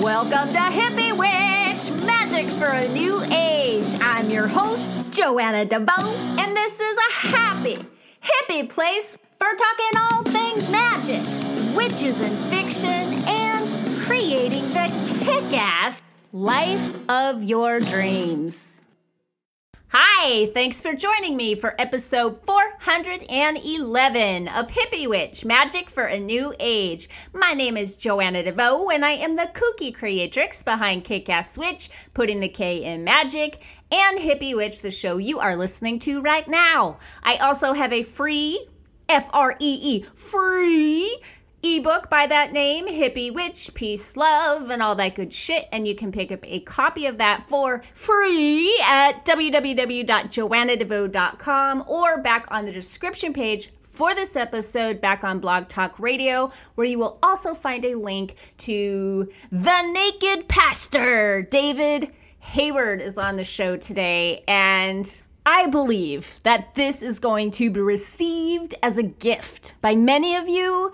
Welcome to Hippie Witch Magic for a New Age. I'm your host, Joanna DeVoe, and this is a happy, hippie place for talking all things magic, witches and fiction, and creating the kick ass life of your dreams. Hi, thanks for joining me for episode 411 of Hippie Witch Magic for a New Age. My name is Joanna DeVoe, and I am the kooky creatrix behind Kick Ass Witch, putting the K in magic, and Hippie Witch, the show you are listening to right now. I also have a free F R E E, free ebook by that name, Hippie Witch, Peace, Love, and all that good shit. And you can pick up a copy of that for free at www.joannadevoe.com or back on the description page for this episode back on Blog Talk Radio, where you will also find a link to The Naked Pastor. David Hayward is on the show today, and I believe that this is going to be received as a gift by many of you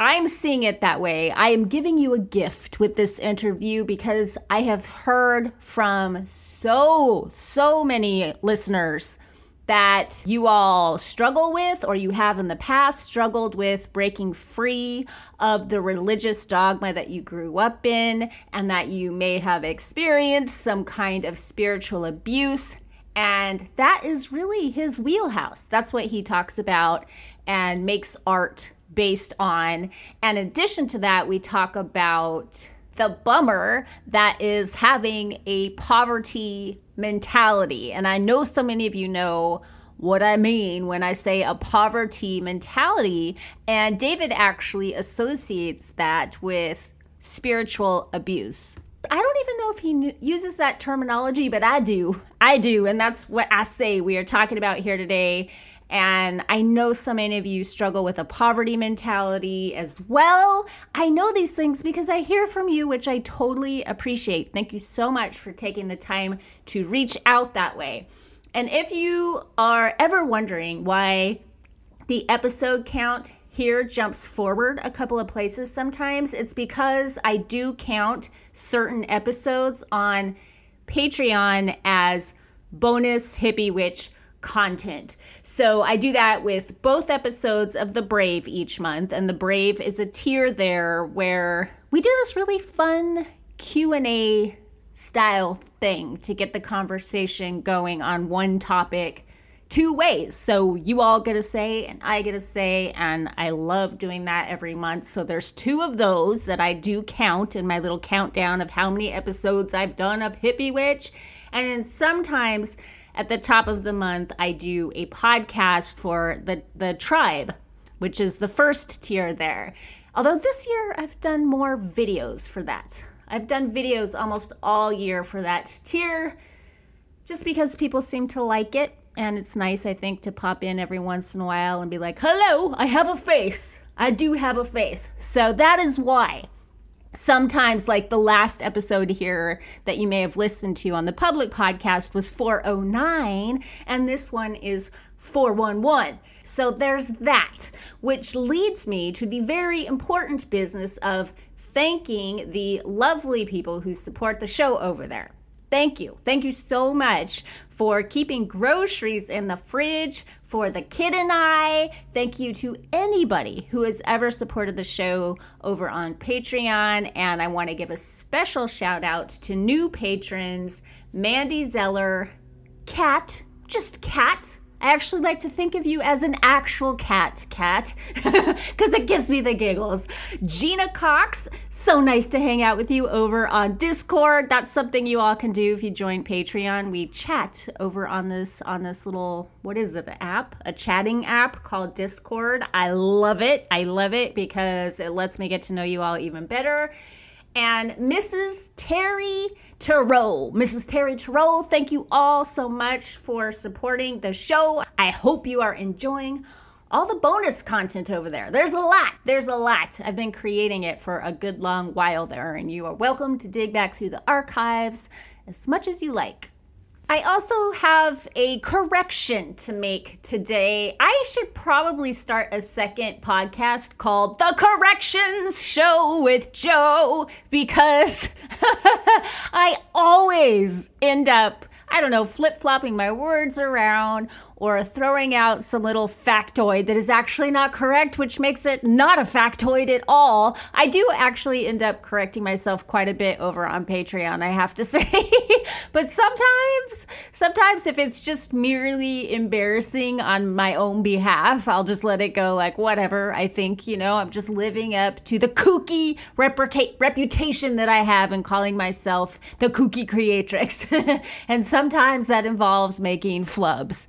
I'm seeing it that way. I am giving you a gift with this interview because I have heard from so, so many listeners that you all struggle with or you have in the past struggled with breaking free of the religious dogma that you grew up in and that you may have experienced some kind of spiritual abuse. And that is really his wheelhouse. That's what he talks about and makes art based on. And in addition to that, we talk about the bummer that is having a poverty mentality. And I know so many of you know what I mean when I say a poverty mentality. And David actually associates that with spiritual abuse. I don't even know if he uses that terminology, but I do. I do. And that's what I say we are talking about here today. And I know so many of you struggle with a poverty mentality as well. I know these things because I hear from you, which I totally appreciate. Thank you so much for taking the time to reach out that way. And if you are ever wondering why the episode count here jumps forward a couple of places sometimes, it's because I do count certain episodes on Patreon as bonus hippie witch content. So I do that with both episodes of The Brave each month and The Brave is a tier there where we do this really fun Q&A style thing to get the conversation going on one topic two ways. So you all get a say and I get a say and I love doing that every month. So there's two of those that I do count in my little countdown of how many episodes I've done of Hippie Witch. And then sometimes at the top of the month, I do a podcast for the, the tribe, which is the first tier there. Although this year I've done more videos for that. I've done videos almost all year for that tier just because people seem to like it. And it's nice, I think, to pop in every once in a while and be like, hello, I have a face. I do have a face. So that is why sometimes like the last episode here that you may have listened to on the public podcast was 409 and this one is 411. So there's that, which leads me to the very important business of thanking the lovely people who support the show over there. Thank you. Thank you so much for keeping groceries in the fridge for the kid and I. Thank you to anybody who has ever supported the show over on Patreon. And I want to give a special shout out to new patrons Mandy Zeller, Cat, just Cat. I actually like to think of you as an actual cat, cat, because it gives me the giggles. Gina Cox, so nice to hang out with you over on Discord. That's something you all can do if you join Patreon. We chat over on this on this little what is it, app? A chatting app called Discord. I love it. I love it because it lets me get to know you all even better. And Mrs. Terry Terrell. Mrs. Terry Terrell, thank you all so much for supporting the show. I hope you are enjoying all the bonus content over there. There's a lot. There's a lot. I've been creating it for a good long while there, and you are welcome to dig back through the archives as much as you like. I also have a correction to make today. I should probably start a second podcast called The Corrections Show with Joe because I always end up I don't know, flip flopping my words around or throwing out some little factoid that is actually not correct, which makes it not a factoid at all. I do actually end up correcting myself quite a bit over on Patreon, I have to say. but sometimes, sometimes if it's just merely embarrassing on my own behalf, I'll just let it go like, whatever. I think, you know, I'm just living up to the kooky reputa- reputation that I have in calling myself the kooky creatrix. and sometimes that involves making flubs.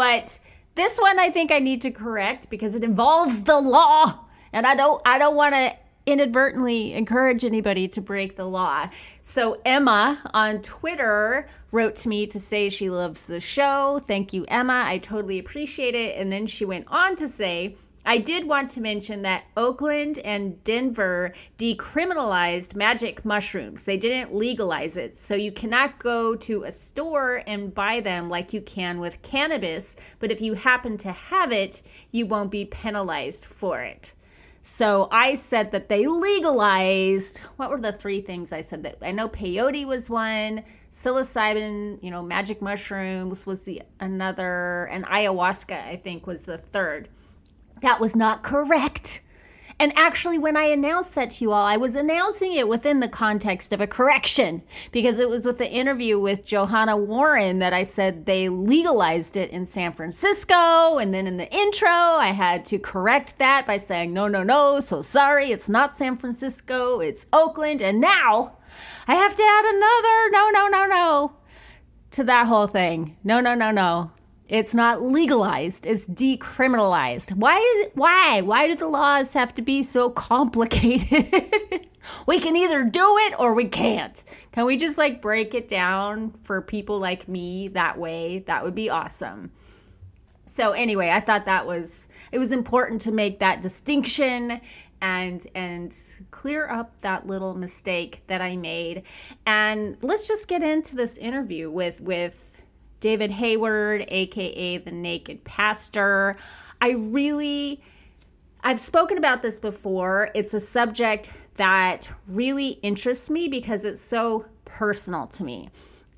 But this one I think I need to correct because it involves the law. And I don't I don't want to inadvertently encourage anybody to break the law. So Emma on Twitter wrote to me to say she loves the show. Thank you Emma. I totally appreciate it. And then she went on to say I did want to mention that Oakland and Denver decriminalized magic mushrooms. They didn't legalize it. So you cannot go to a store and buy them like you can with cannabis. But if you happen to have it, you won't be penalized for it. So I said that they legalized. What were the three things I said that I know peyote was one, psilocybin, you know, magic mushrooms was the another, and ayahuasca I think was the third. That was not correct. And actually, when I announced that to you all, I was announcing it within the context of a correction because it was with the interview with Johanna Warren that I said they legalized it in San Francisco. And then in the intro, I had to correct that by saying, no, no, no, so sorry, it's not San Francisco, it's Oakland. And now I have to add another no, no, no, no to that whole thing. No, no, no, no. It's not legalized, it's decriminalized. Why is why? Why do the laws have to be so complicated? we can either do it or we can't. Can we just like break it down for people like me that way? That would be awesome. So anyway, I thought that was it was important to make that distinction and and clear up that little mistake that I made. And let's just get into this interview with with David Hayward, aka the Naked Pastor. I really, I've spoken about this before. It's a subject that really interests me because it's so personal to me.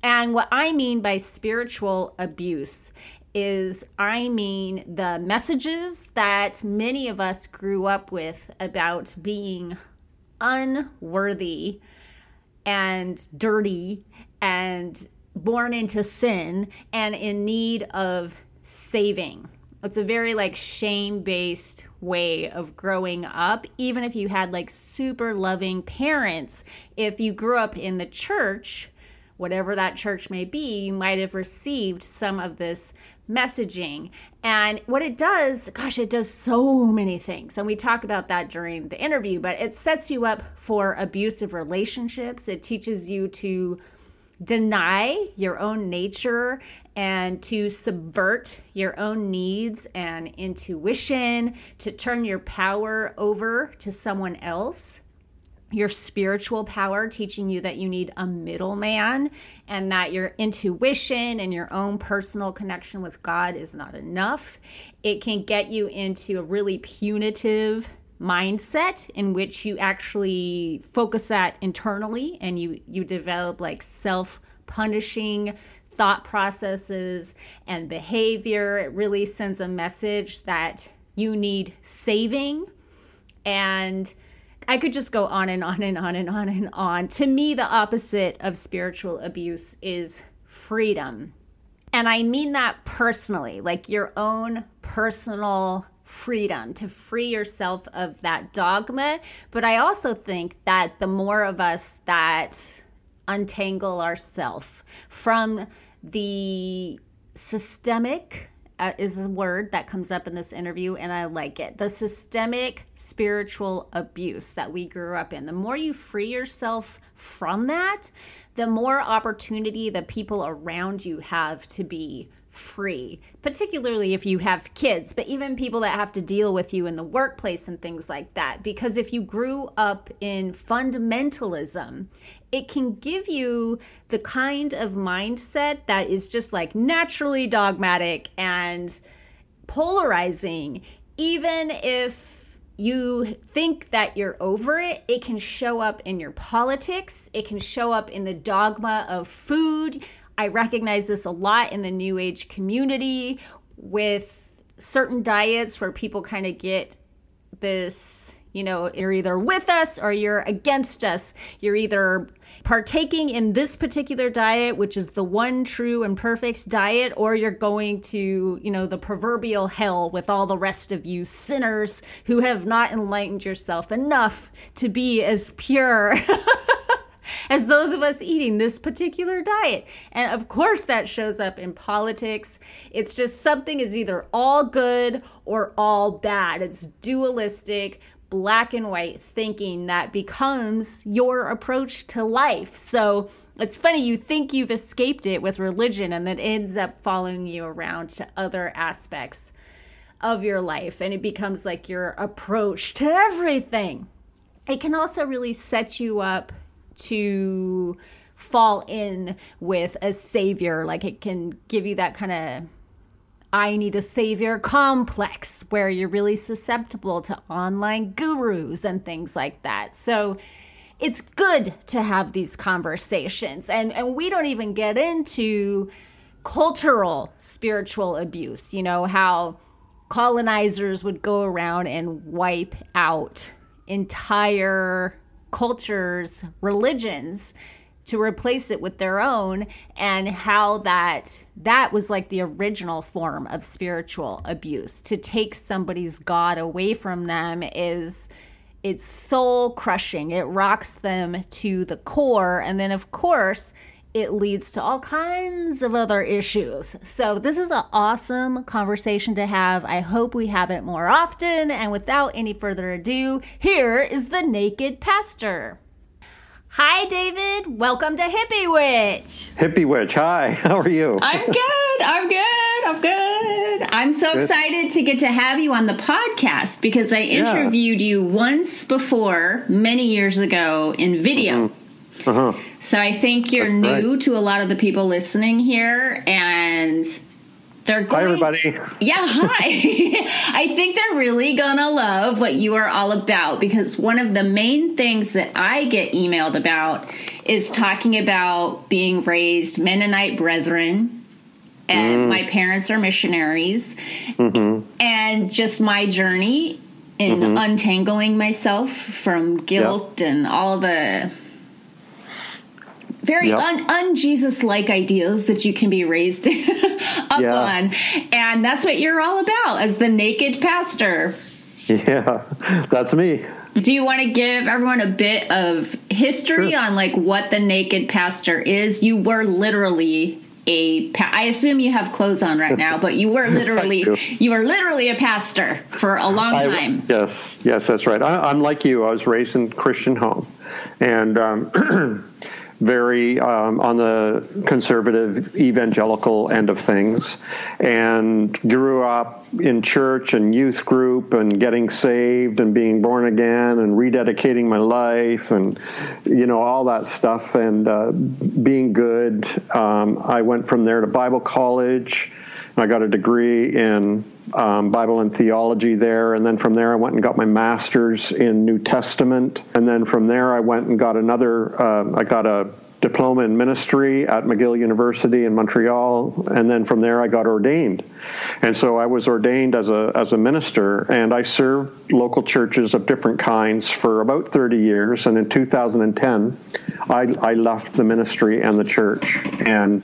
And what I mean by spiritual abuse is I mean the messages that many of us grew up with about being unworthy and dirty and born into sin and in need of saving. It's a very like shame based way of growing up. Even if you had like super loving parents, if you grew up in the church, whatever that church may be, you might have received some of this messaging. And what it does, gosh, it does so many things. And we talk about that during the interview, but it sets you up for abusive relationships. It teaches you to deny your own nature and to subvert your own needs and intuition, to turn your power over to someone else. Your spiritual power, teaching you that you need a middleman and that your intuition and your own personal connection with God is not enough. It can get you into a really punitive mindset in which you actually focus that internally and you you develop like self punishing thought processes and behavior it really sends a message that you need saving and I could just go on and on and on and on and on. To me, the opposite of spiritual abuse is freedom. And I mean that personally, like your own personal freedom to free yourself of that dogma. But I also think that the more of us that untangle ourselves from the systemic uh, is a word that comes up in this interview, and I like it. The systemic spiritual abuse that we grew up in. The more you free yourself from that, the more opportunity the people around you have to be free, particularly if you have kids, but even people that have to deal with you in the workplace and things like that. Because if you grew up in fundamentalism, it can give you the kind of mindset that is just like naturally dogmatic and polarizing, even if you think that you're over it, it can show up in your politics. It can show up in the dogma of food. I recognize this a lot in the New Age community with certain diets where people kind of get this, you know, you're either with us or you're against us. You're either partaking in this particular diet, which is the one true and perfect diet, or you're going to, you know, the proverbial hell with all the rest of you sinners who have not enlightened yourself enough to be as pure. as those of us eating this particular diet. And of course, that shows up in politics. It's just something is either all good or all bad. It's dualistic, black and white thinking that becomes your approach to life. So, it's funny, you think you've escaped it with religion, and then ends up following you around to other aspects of your life, and it becomes like your approach to everything. It can also really set you up to fall in with a savior. Like it can give you that kind of I need a savior complex where you're really susceptible to online gurus and things like that. So it's good to have these conversations. And, and we don't even get into cultural spiritual abuse, you know, how colonizers would go around and wipe out entire cultures, religions to replace it with their own and how that that was like the original form of spiritual abuse. To take somebody's god away from them is it's soul crushing. It rocks them to the core. And then of course it leads to all kinds of other issues. So, this is an awesome conversation to have. I hope we have it more often. And without any further ado, here is the Naked Pastor. Hi, David. Welcome to Hippie Witch. Hippie Witch, hi. How are you? I'm good. I'm good. I'm good. I'm so good. excited to get to have you on the podcast because I interviewed yeah. you once before, many years ago, in video. Mm-hmm. Uh-huh. So I think you're That's new right. to a lot of the people listening here, and they're going. Hi, everybody. Yeah, hi. I think they're really gonna love what you are all about because one of the main things that I get emailed about is talking about being raised Mennonite brethren and mm. my parents are missionaries mm-hmm. and just my journey in mm-hmm. untangling myself from guilt and all the very yep. un, un Jesus like ideas that you can be raised up yeah. on. And that's what you're all about as the naked pastor. Yeah, that's me. Do you want to give everyone a bit of history sure. on like what the naked pastor is? You were literally a pa- I assume you have clothes on right now, but you were literally you were literally a pastor for a long time. I, yes, yes, that's right. I, am like you. I was raised in Christian home, and um, very um, on the conservative evangelical end of things and grew up in church and youth group and getting saved and being born again and rededicating my life and you know all that stuff. And uh, being good um, i went from there to bible college. I got a degree in um, Bible and theology there. And then from there, I went and got my master's in New Testament. And then from there, I went and got another, uh, I got a diploma in ministry at McGill University in Montreal, and then from there I got ordained. And so I was ordained as a as a minister, and I served local churches of different kinds for about 30 years. And in 2010, I, I left the ministry and the church and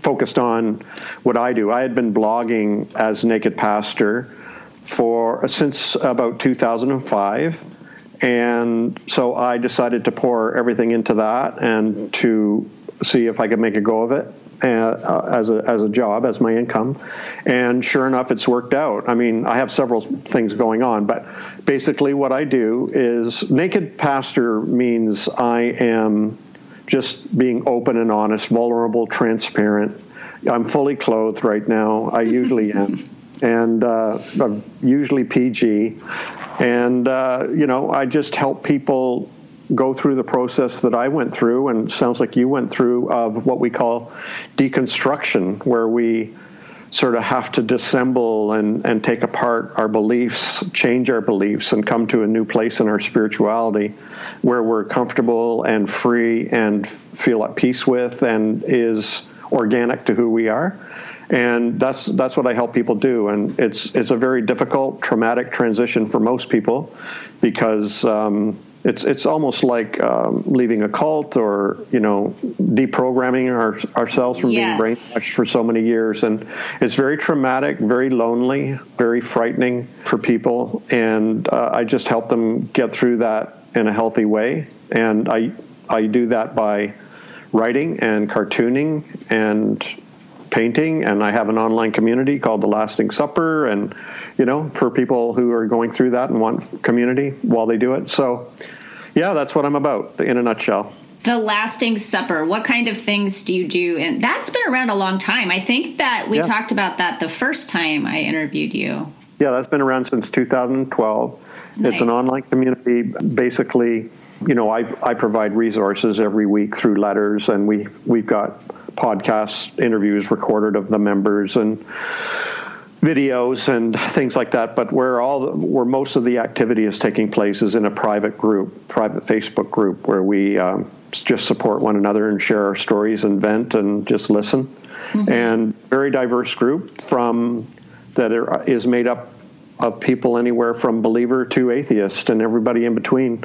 focused on what I do. I had been blogging as Naked Pastor for since about 2005 and so I decided to pour everything into that and to see if I could make a go of it uh, as a as a job as my income and sure enough it's worked out i mean i have several things going on but basically what i do is naked pastor means i am just being open and honest vulnerable transparent I'm fully clothed right now. I usually am. And uh, I'm usually PG. And, uh, you know, I just help people go through the process that I went through, and sounds like you went through, of what we call deconstruction, where we sort of have to dissemble and, and take apart our beliefs, change our beliefs, and come to a new place in our spirituality where we're comfortable and free and feel at peace with and is organic to who we are. And that's that's what I help people do, and it's it's a very difficult, traumatic transition for most people, because um, it's it's almost like um, leaving a cult or you know deprogramming our, ourselves from yes. being brainwashed for so many years. And it's very traumatic very lonely very frightening for people. And uh, i just help them get through that in a healthy way. And i i do that by writing and cartooning and painting and I have an online community called The Lasting Supper and you know for people who are going through that and want community while they do it. So yeah, that's what I'm about in a nutshell. The Lasting Supper. What kind of things do you do? And that's been around a long time. I think that we yeah. talked about that the first time I interviewed you. Yeah, that's been around since 2012. Nice. It's an online community. Basically, you know, I, I provide resources every week through letters, and we we've got podcast interviews recorded of the members and videos and things like that. But where all the, where most of the activity is taking place is in a private group, private Facebook group, where we um, just support one another and share our stories and vent and just listen. Mm-hmm. And very diverse group from that is made up of people anywhere from believer to atheist and everybody in between.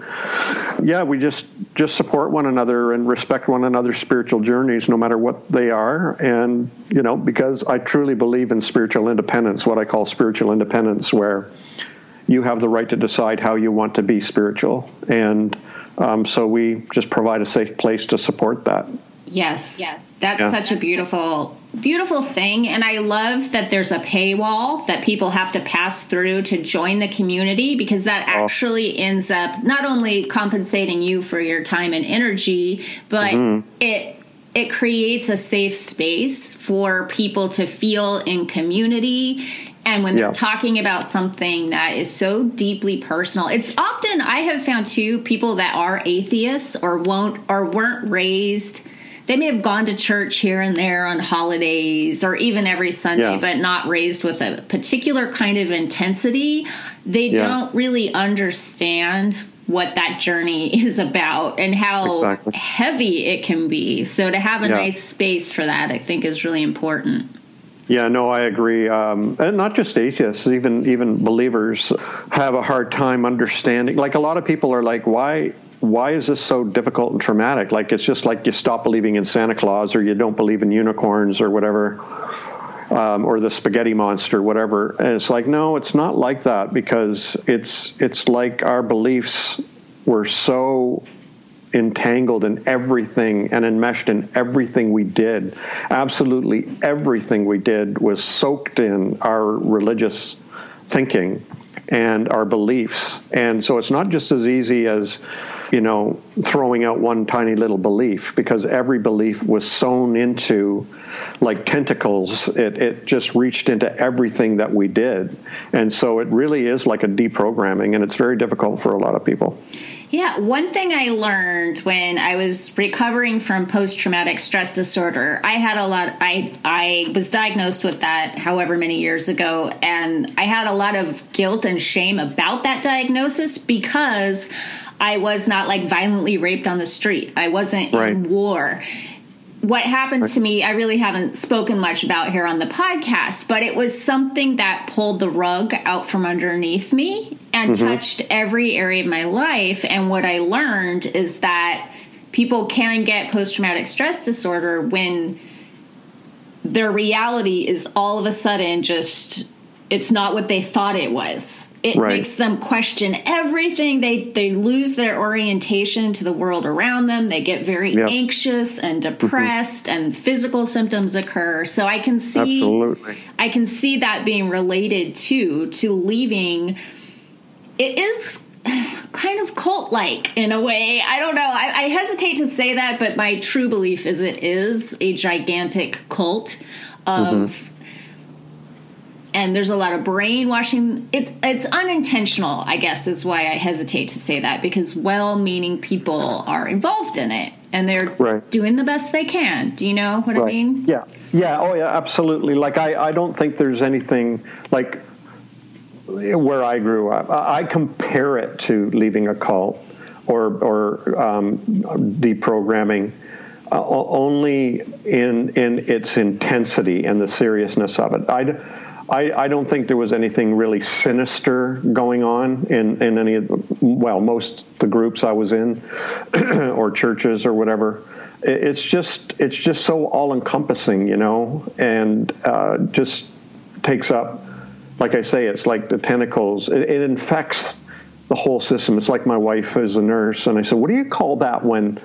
Yeah, we just just support one another and respect one another's spiritual journeys no matter what they are and you know because I truly believe in spiritual independence, what I call spiritual independence where you have the right to decide how you want to be spiritual and um, so we just provide a safe place to support that. Yes. Yes. That's yeah. such a beautiful beautiful thing and i love that there's a paywall that people have to pass through to join the community because that oh. actually ends up not only compensating you for your time and energy but mm-hmm. it it creates a safe space for people to feel in community and when they're talking about something that is so deeply personal it's often i have found too people that are atheists or won't or weren't raised they may have gone to church here and there on holidays or even every Sunday, yeah. but not raised with a particular kind of intensity. They yeah. don't really understand what that journey is about and how exactly. heavy it can be. So to have a yeah. nice space for that, I think, is really important. Yeah, no, I agree. Um, and not just atheists, even even believers have a hard time understanding. Like a lot of people are like, "Why why is this so difficult and traumatic? Like it's just like you stop believing in Santa Claus or you don't believe in unicorns or whatever, um, or the spaghetti monster, whatever. And it's like no, it's not like that because it's it's like our beliefs were so entangled in everything and enmeshed in everything we did. Absolutely everything we did was soaked in our religious thinking and our beliefs. And so it's not just as easy as you know, throwing out one tiny little belief because every belief was sewn into like tentacles. It, it just reached into everything that we did. And so it really is like a deprogramming, and it's very difficult for a lot of people. Yeah, one thing I learned when I was recovering from post traumatic stress disorder, I had a lot I I was diagnosed with that however many years ago and I had a lot of guilt and shame about that diagnosis because I was not like violently raped on the street. I wasn't right. in war. What happened to me, I really haven't spoken much about here on the podcast, but it was something that pulled the rug out from underneath me and mm-hmm. touched every area of my life. And what I learned is that people can get post traumatic stress disorder when their reality is all of a sudden just it's not what they thought it was it right. makes them question everything they they lose their orientation to the world around them they get very yep. anxious and mm-hmm. depressed mm-hmm. and physical symptoms occur so i can see Absolutely. i can see that being related to to leaving it is kind of cult like in a way. I don't know. I, I, hesitate to say that, but my true belief is it is a gigantic cult of. Mm-hmm. And there's a lot of brainwashing. It's it's unintentional, I guess, is why I hesitate to say that because well-meaning people are involved in it and they're right. doing the best they can. Do you know what right. I mean? Yeah, yeah, oh yeah, absolutely. Like I, I don't think there's anything like where I grew up. I compare it to leaving a cult or or um, deprogramming. Uh, only in in its intensity and the seriousness of it. I, I, I, don't think there was anything really sinister going on in, in any of the, well most the groups I was in or churches or whatever. It's just it's just so all encompassing, you know, and uh, just takes up like I say, it's like the tentacles. It, it, infects the whole system. It's like my wife is a nurse, and I said, "What do you call that when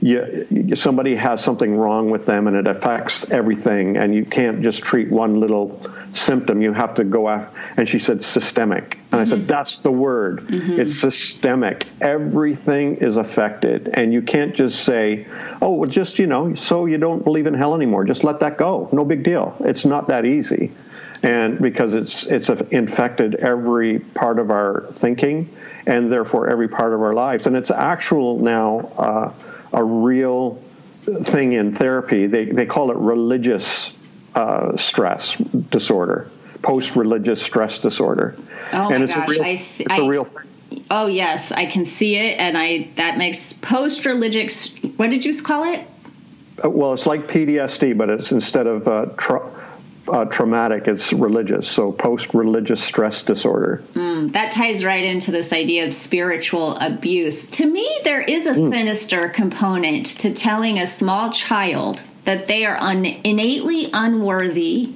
you, somebody has something wrong with them and it affects everything, and you can't just treat one little symptom? You have to go after." And she said, "Systemic." And mm-hmm. I said, mm-hmm. "That's the word. Mm-hmm. It's systemic. Everything is affected, and you can't just say." Oh, well, just, you know, so you don't believe in hell anymore. Just let that go. No big deal. It's not that easy and because it's it's infected every part of our thinking and therefore every part of our lives and it's actual now uh, a real thing in therapy they they call it religious uh, stress disorder post religious stress disorder oh and my it's gosh, a real, I it's I, a real. Oh yes, I can see it, and I that makes post religious. What did you call it? Uh, well, it's like PTSD, but it's instead of uh, tra- uh, traumatic, it's religious. So post religious stress disorder. Mm, that ties right into this idea of spiritual abuse. To me, there is a mm. sinister component to telling a small child that they are un- innately unworthy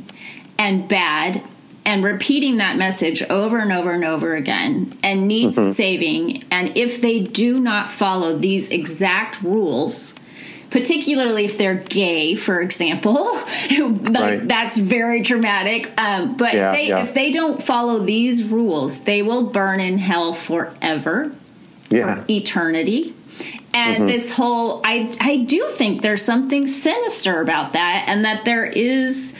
and bad and repeating that message over and over and over again and needs mm-hmm. saving. And if they do not follow these exact rules, particularly if they're gay, for example. like, right. That's very traumatic. Um, but yeah, they, yeah. if they don't follow these rules, they will burn in hell forever, yeah. for eternity. And mm-hmm. this whole, I, I do think there's something sinister about that, and that there is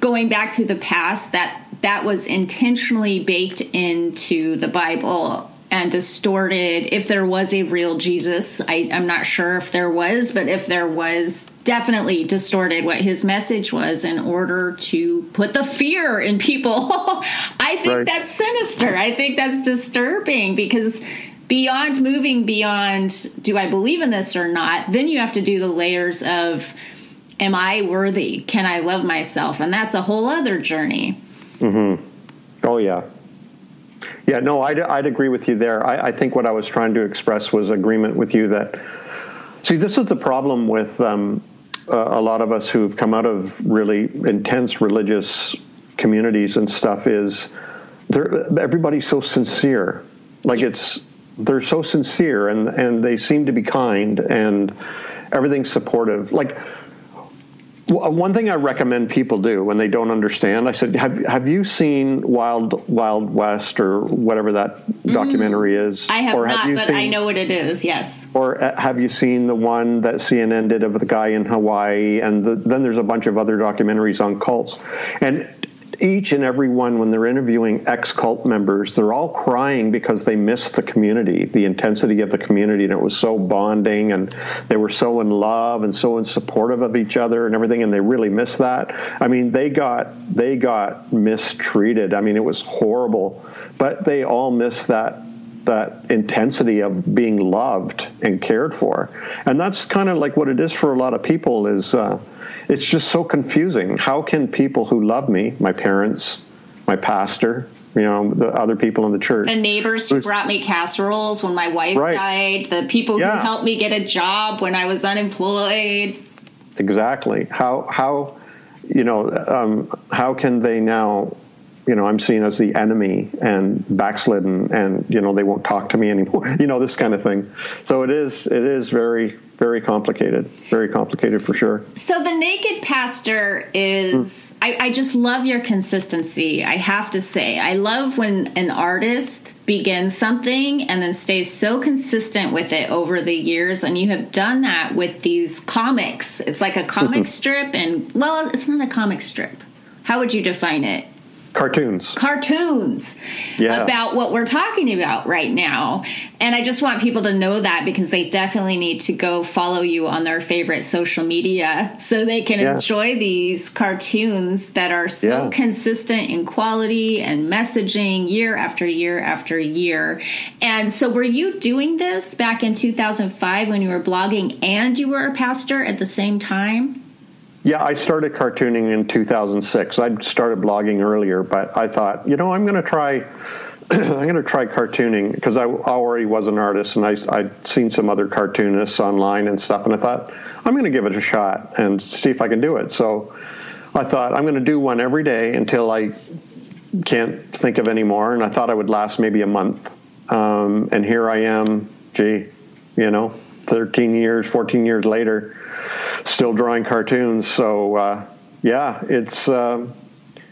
going back through the past that that was intentionally baked into the Bible and distorted if there was a real Jesus. I, I'm not sure if there was, but if there was, definitely distorted what his message was in order to put the fear in people. I think right. that's sinister. I think that's disturbing because beyond moving beyond do I believe in this or not, then you have to do the layers of am I worthy? Can I love myself? And that's a whole other journey. Mm-hmm. Oh, yeah. Yeah, no, I'd, I'd agree with you there. I, I, think what I was trying to express was agreement with you that, see, this is the problem with um, uh, a lot of us who've come out of really intense religious communities and stuff is everybody's so sincere. Like it's, they're so sincere and, and they seem to be kind and everything's supportive. Like, one thing I recommend people do when they don't understand, I said, "Have Have you seen Wild Wild West or whatever that mm. documentary is?" I have, or have not, but seen, I know what it is. Yes. Or uh, have you seen the one that CNN did of the guy in Hawaii? And the, then there's a bunch of other documentaries on cults, and each and every one, when they're interviewing ex cult members, they're all crying because they missed the community, the intensity of the community, and it was so bonding, and they were so in love and so in supportive of each other and everything, and they really missed that. I mean, they got they got mistreated. I mean, it was horrible, but they all missed that that intensity of being loved and cared for, and that's kind of like what it is for a lot of people is. Uh, it's just so confusing. How can people who love me, my parents, my pastor, you know, the other people in the church. The neighbors who brought me casseroles when my wife right. died, the people yeah. who helped me get a job when I was unemployed. Exactly. How how you know um, how can they now you know I'm seen as the enemy and backslidden, and you know they won't talk to me anymore. You know this kind of thing. So it is it is very very complicated, very complicated for sure. So the naked pastor is. Mm. I, I just love your consistency. I have to say, I love when an artist begins something and then stays so consistent with it over the years. And you have done that with these comics. It's like a comic strip, and well, it's not a comic strip. How would you define it? Cartoons cartoons yeah. about what we're talking about right now and i just want people to know that because they definitely need to go follow you on their favorite social media so they can yeah. enjoy these cartoons that are so yeah. consistent in quality and messaging year after year after year and so were you doing this back in 2005 when you were blogging and you were a pastor at the same time yeah, I started cartooning in 2006. I'd started blogging earlier, but I thought, you know, I'm going to try. I'm going to try cartooning because I already was an artist and I, I'd seen some other cartoonists online and stuff, and I thought I'm going to give it a shot and see if I can do it. So I thought I'm going to do one every day until I can't think of any more, and I thought I would last maybe a month. Um, and here I am, gee, you know, 13 years, 14 years later still drawing cartoons. So uh, yeah, it's uh,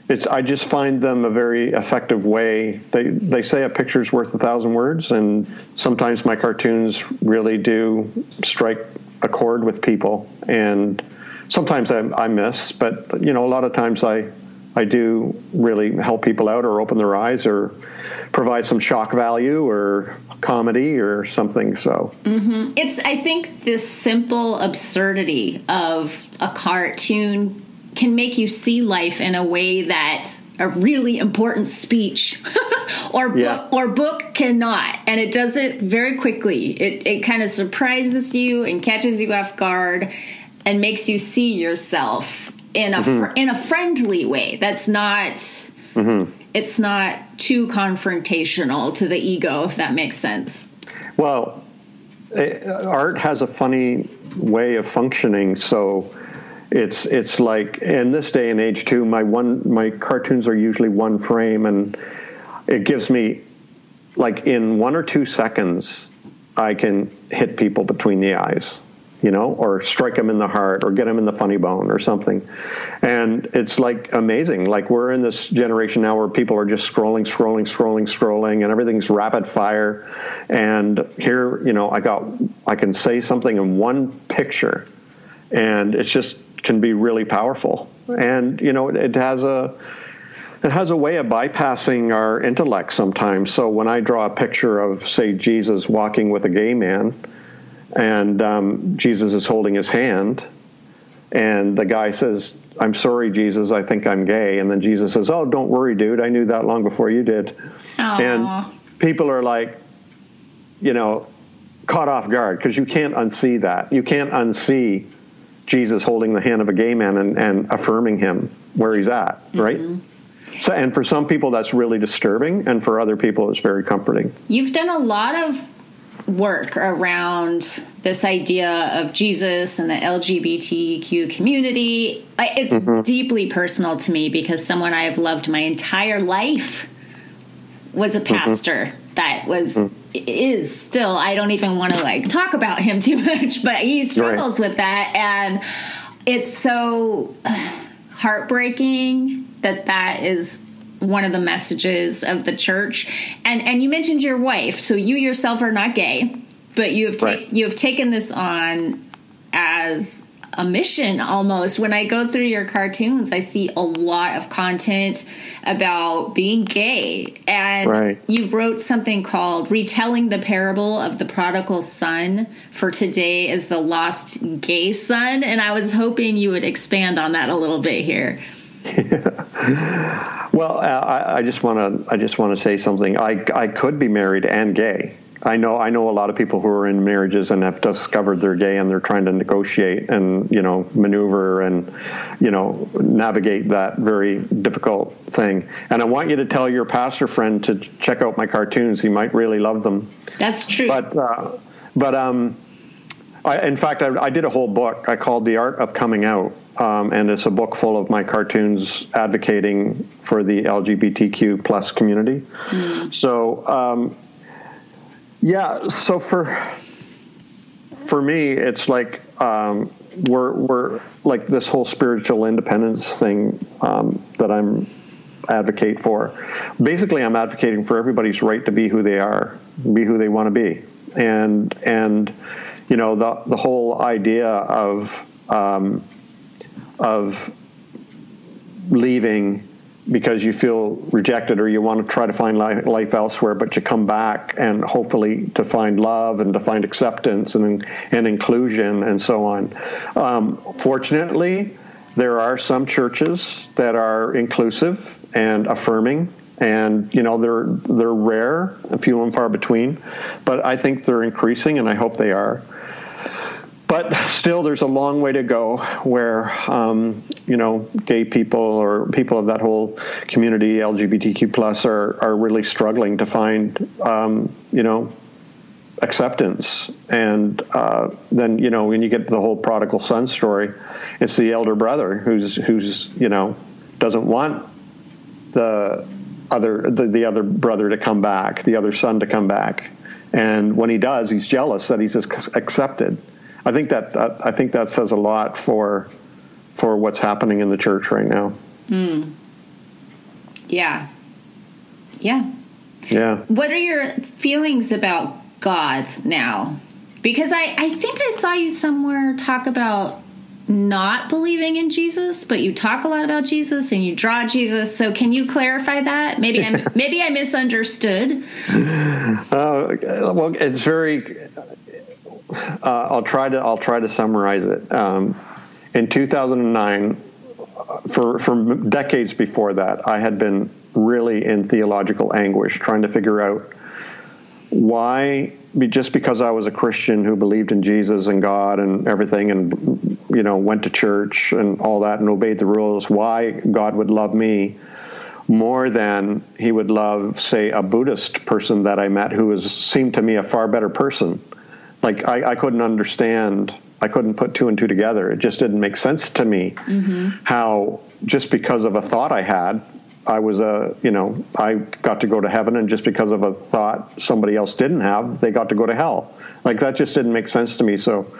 it's. I just find them a very effective way. They they say a picture's worth a thousand words, and sometimes my cartoons really do strike a chord with people. And sometimes I, I miss, but you know, a lot of times I I do really help people out or open their eyes or provide some shock value or comedy or something. So mm-hmm. it's I think this simple absurdity of a cartoon can make you see life in a way that a really important speech or book yeah. or book cannot and it does it very quickly it, it kind of surprises you and catches you off guard and makes you see yourself in a mm-hmm. fr- in a friendly way that's not mm-hmm it's not too confrontational to the ego, if that makes sense. Well, it, eh, art has a funny way of functioning, so it's it's like in this day and age too. My one my cartoons are usually one frame, and it gives me like in one or two seconds, I can hit people between the eyes you know, or strike them in the heart or get them in the funny bone or something. And it's like amazing. Like we're in this generation now where people are just scrolling, scrolling, scrolling, scrolling, and everything's rapid fire. And here, you know, I got, I can say something in one picture and it just can be really powerful. And, you know, it, it has a, it has a way of bypassing our intellect sometimes. So when I draw a picture of, say, Jesus walking with a gay man, and um, Jesus is holding his hand, and the guy says, "I'm sorry, Jesus. I think I'm gay." And then Jesus says, "Oh, don't worry, dude. I knew that long before you did." Aww. And people are like, you know, caught off guard because you can't unsee that. You can't unsee Jesus holding the hand of a gay man and, and affirming him where he's at, right? Mm-hmm. So, and for some people, that's really disturbing, and for other people, it's very comforting. You've done a lot of work around this idea of Jesus and the LGBTQ community. It's mm-hmm. deeply personal to me because someone I have loved my entire life was a mm-hmm. pastor mm-hmm. that was mm-hmm. is still I don't even want to like talk about him too much, but he struggles right. with that and it's so heartbreaking that that is one of the messages of the church. And and you mentioned your wife, so you yourself are not gay, but you have ta- right. you have taken this on as a mission almost. When I go through your cartoons, I see a lot of content about being gay. And right. you wrote something called Retelling the Parable of the Prodigal Son for today is the lost gay son. And I was hoping you would expand on that a little bit here. well, uh, I, I, just want to I just want to say something. I I could be married and gay. I know I know a lot of people who are in marriages and have discovered they're gay and they're trying to negotiate and you know maneuver and you know navigate that very difficult thing. And I want you to tell your pastor friend to check out my cartoons. He might really love them. That's true. But uh, but um I, in fact, I, I, did a whole book I called The Art of Coming Out, um, and it's a book full of my cartoons advocating for the LGBTQ plus community. Mm. So, um, yeah, so for for me, it's like um, we're we're like this whole spiritual independence thing um, that I'm advocate for. Basically, I'm advocating for everybody's right to be who they are, be who they want to be, and and you know the the whole idea of um, of leaving because you feel rejected or you want to try to find life elsewhere, but you come back and hopefully to find love and to find acceptance and and inclusion and so on. Um, fortunately, there are some churches that are inclusive and affirming and you know they're they're rare, few and far between, but I think they're increasing, and I hope they are. But still, there's a long way to go where um, you know gay people or people of that whole community, LGBTQ plus, are are really struggling to find um, you know acceptance. And uh, then you know when you get to the whole prodigal son story, it's the elder brother who's who's you know doesn't want the other the, the other brother to come back, the other son to come back, and when he does, he's jealous that he's accepted. I think that I think that says a lot for for what's happening in the church right now. Hmm. Yeah. Yeah. Yeah. What are your feelings about God now? Because I, I think I saw you somewhere talk about not believing in Jesus, but you talk a lot about Jesus and you draw Jesus. So can you clarify that? Maybe I maybe I misunderstood. Uh, well, it's very. Uh, I'll try to I'll try to summarize it. Um, in 2009, for for decades before that, I had been really in theological anguish, trying to figure out why just because I was a Christian who believed in Jesus and God and everything and you know went to church and all that and obeyed the rules why God would love me more than he would love say a Buddhist person that I met who was seemed to me a far better person like I, I couldn't understand I couldn't put two and two together it just didn't make sense to me mm-hmm. how just because of a thought I had I was a, you know, I got to go to heaven, and just because of a thought somebody else didn't have, they got to go to hell. Like that just didn't make sense to me. So,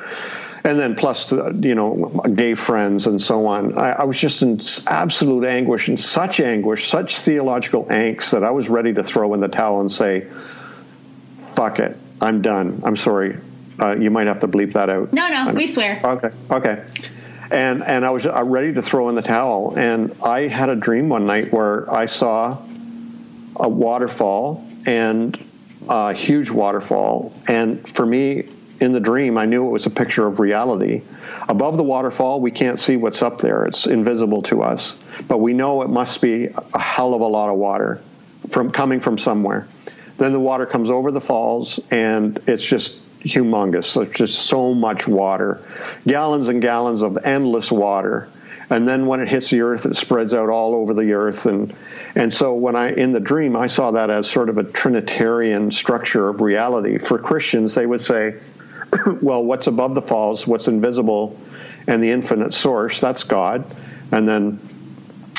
and then plus, you know, gay friends and so on. I, I was just in absolute anguish and such anguish, such theological angst that I was ready to throw in the towel and say, "Fuck it, I'm done. I'm sorry. Uh, you might have to bleep that out." No, no, we swear. Okay, okay and and I was uh, ready to throw in the towel. And I had a dream one night where I saw a waterfall and a huge waterfall. And for me, in the dream, I knew it was a picture of reality. Above the waterfall, we can't see what's up there; it's invisible to us. But we know it must be a hell of a lot of water from coming from somewhere. Then the water comes over the falls, and it's just humongous. There's just so much water, gallons and gallons of endless water. And then when it hits the earth, it spreads out all over the earth. And, and so when I, in the dream, I saw that as sort of a Trinitarian structure of reality. For Christians, they would say, well, what's above the falls, what's invisible, and the infinite source, that's God. And then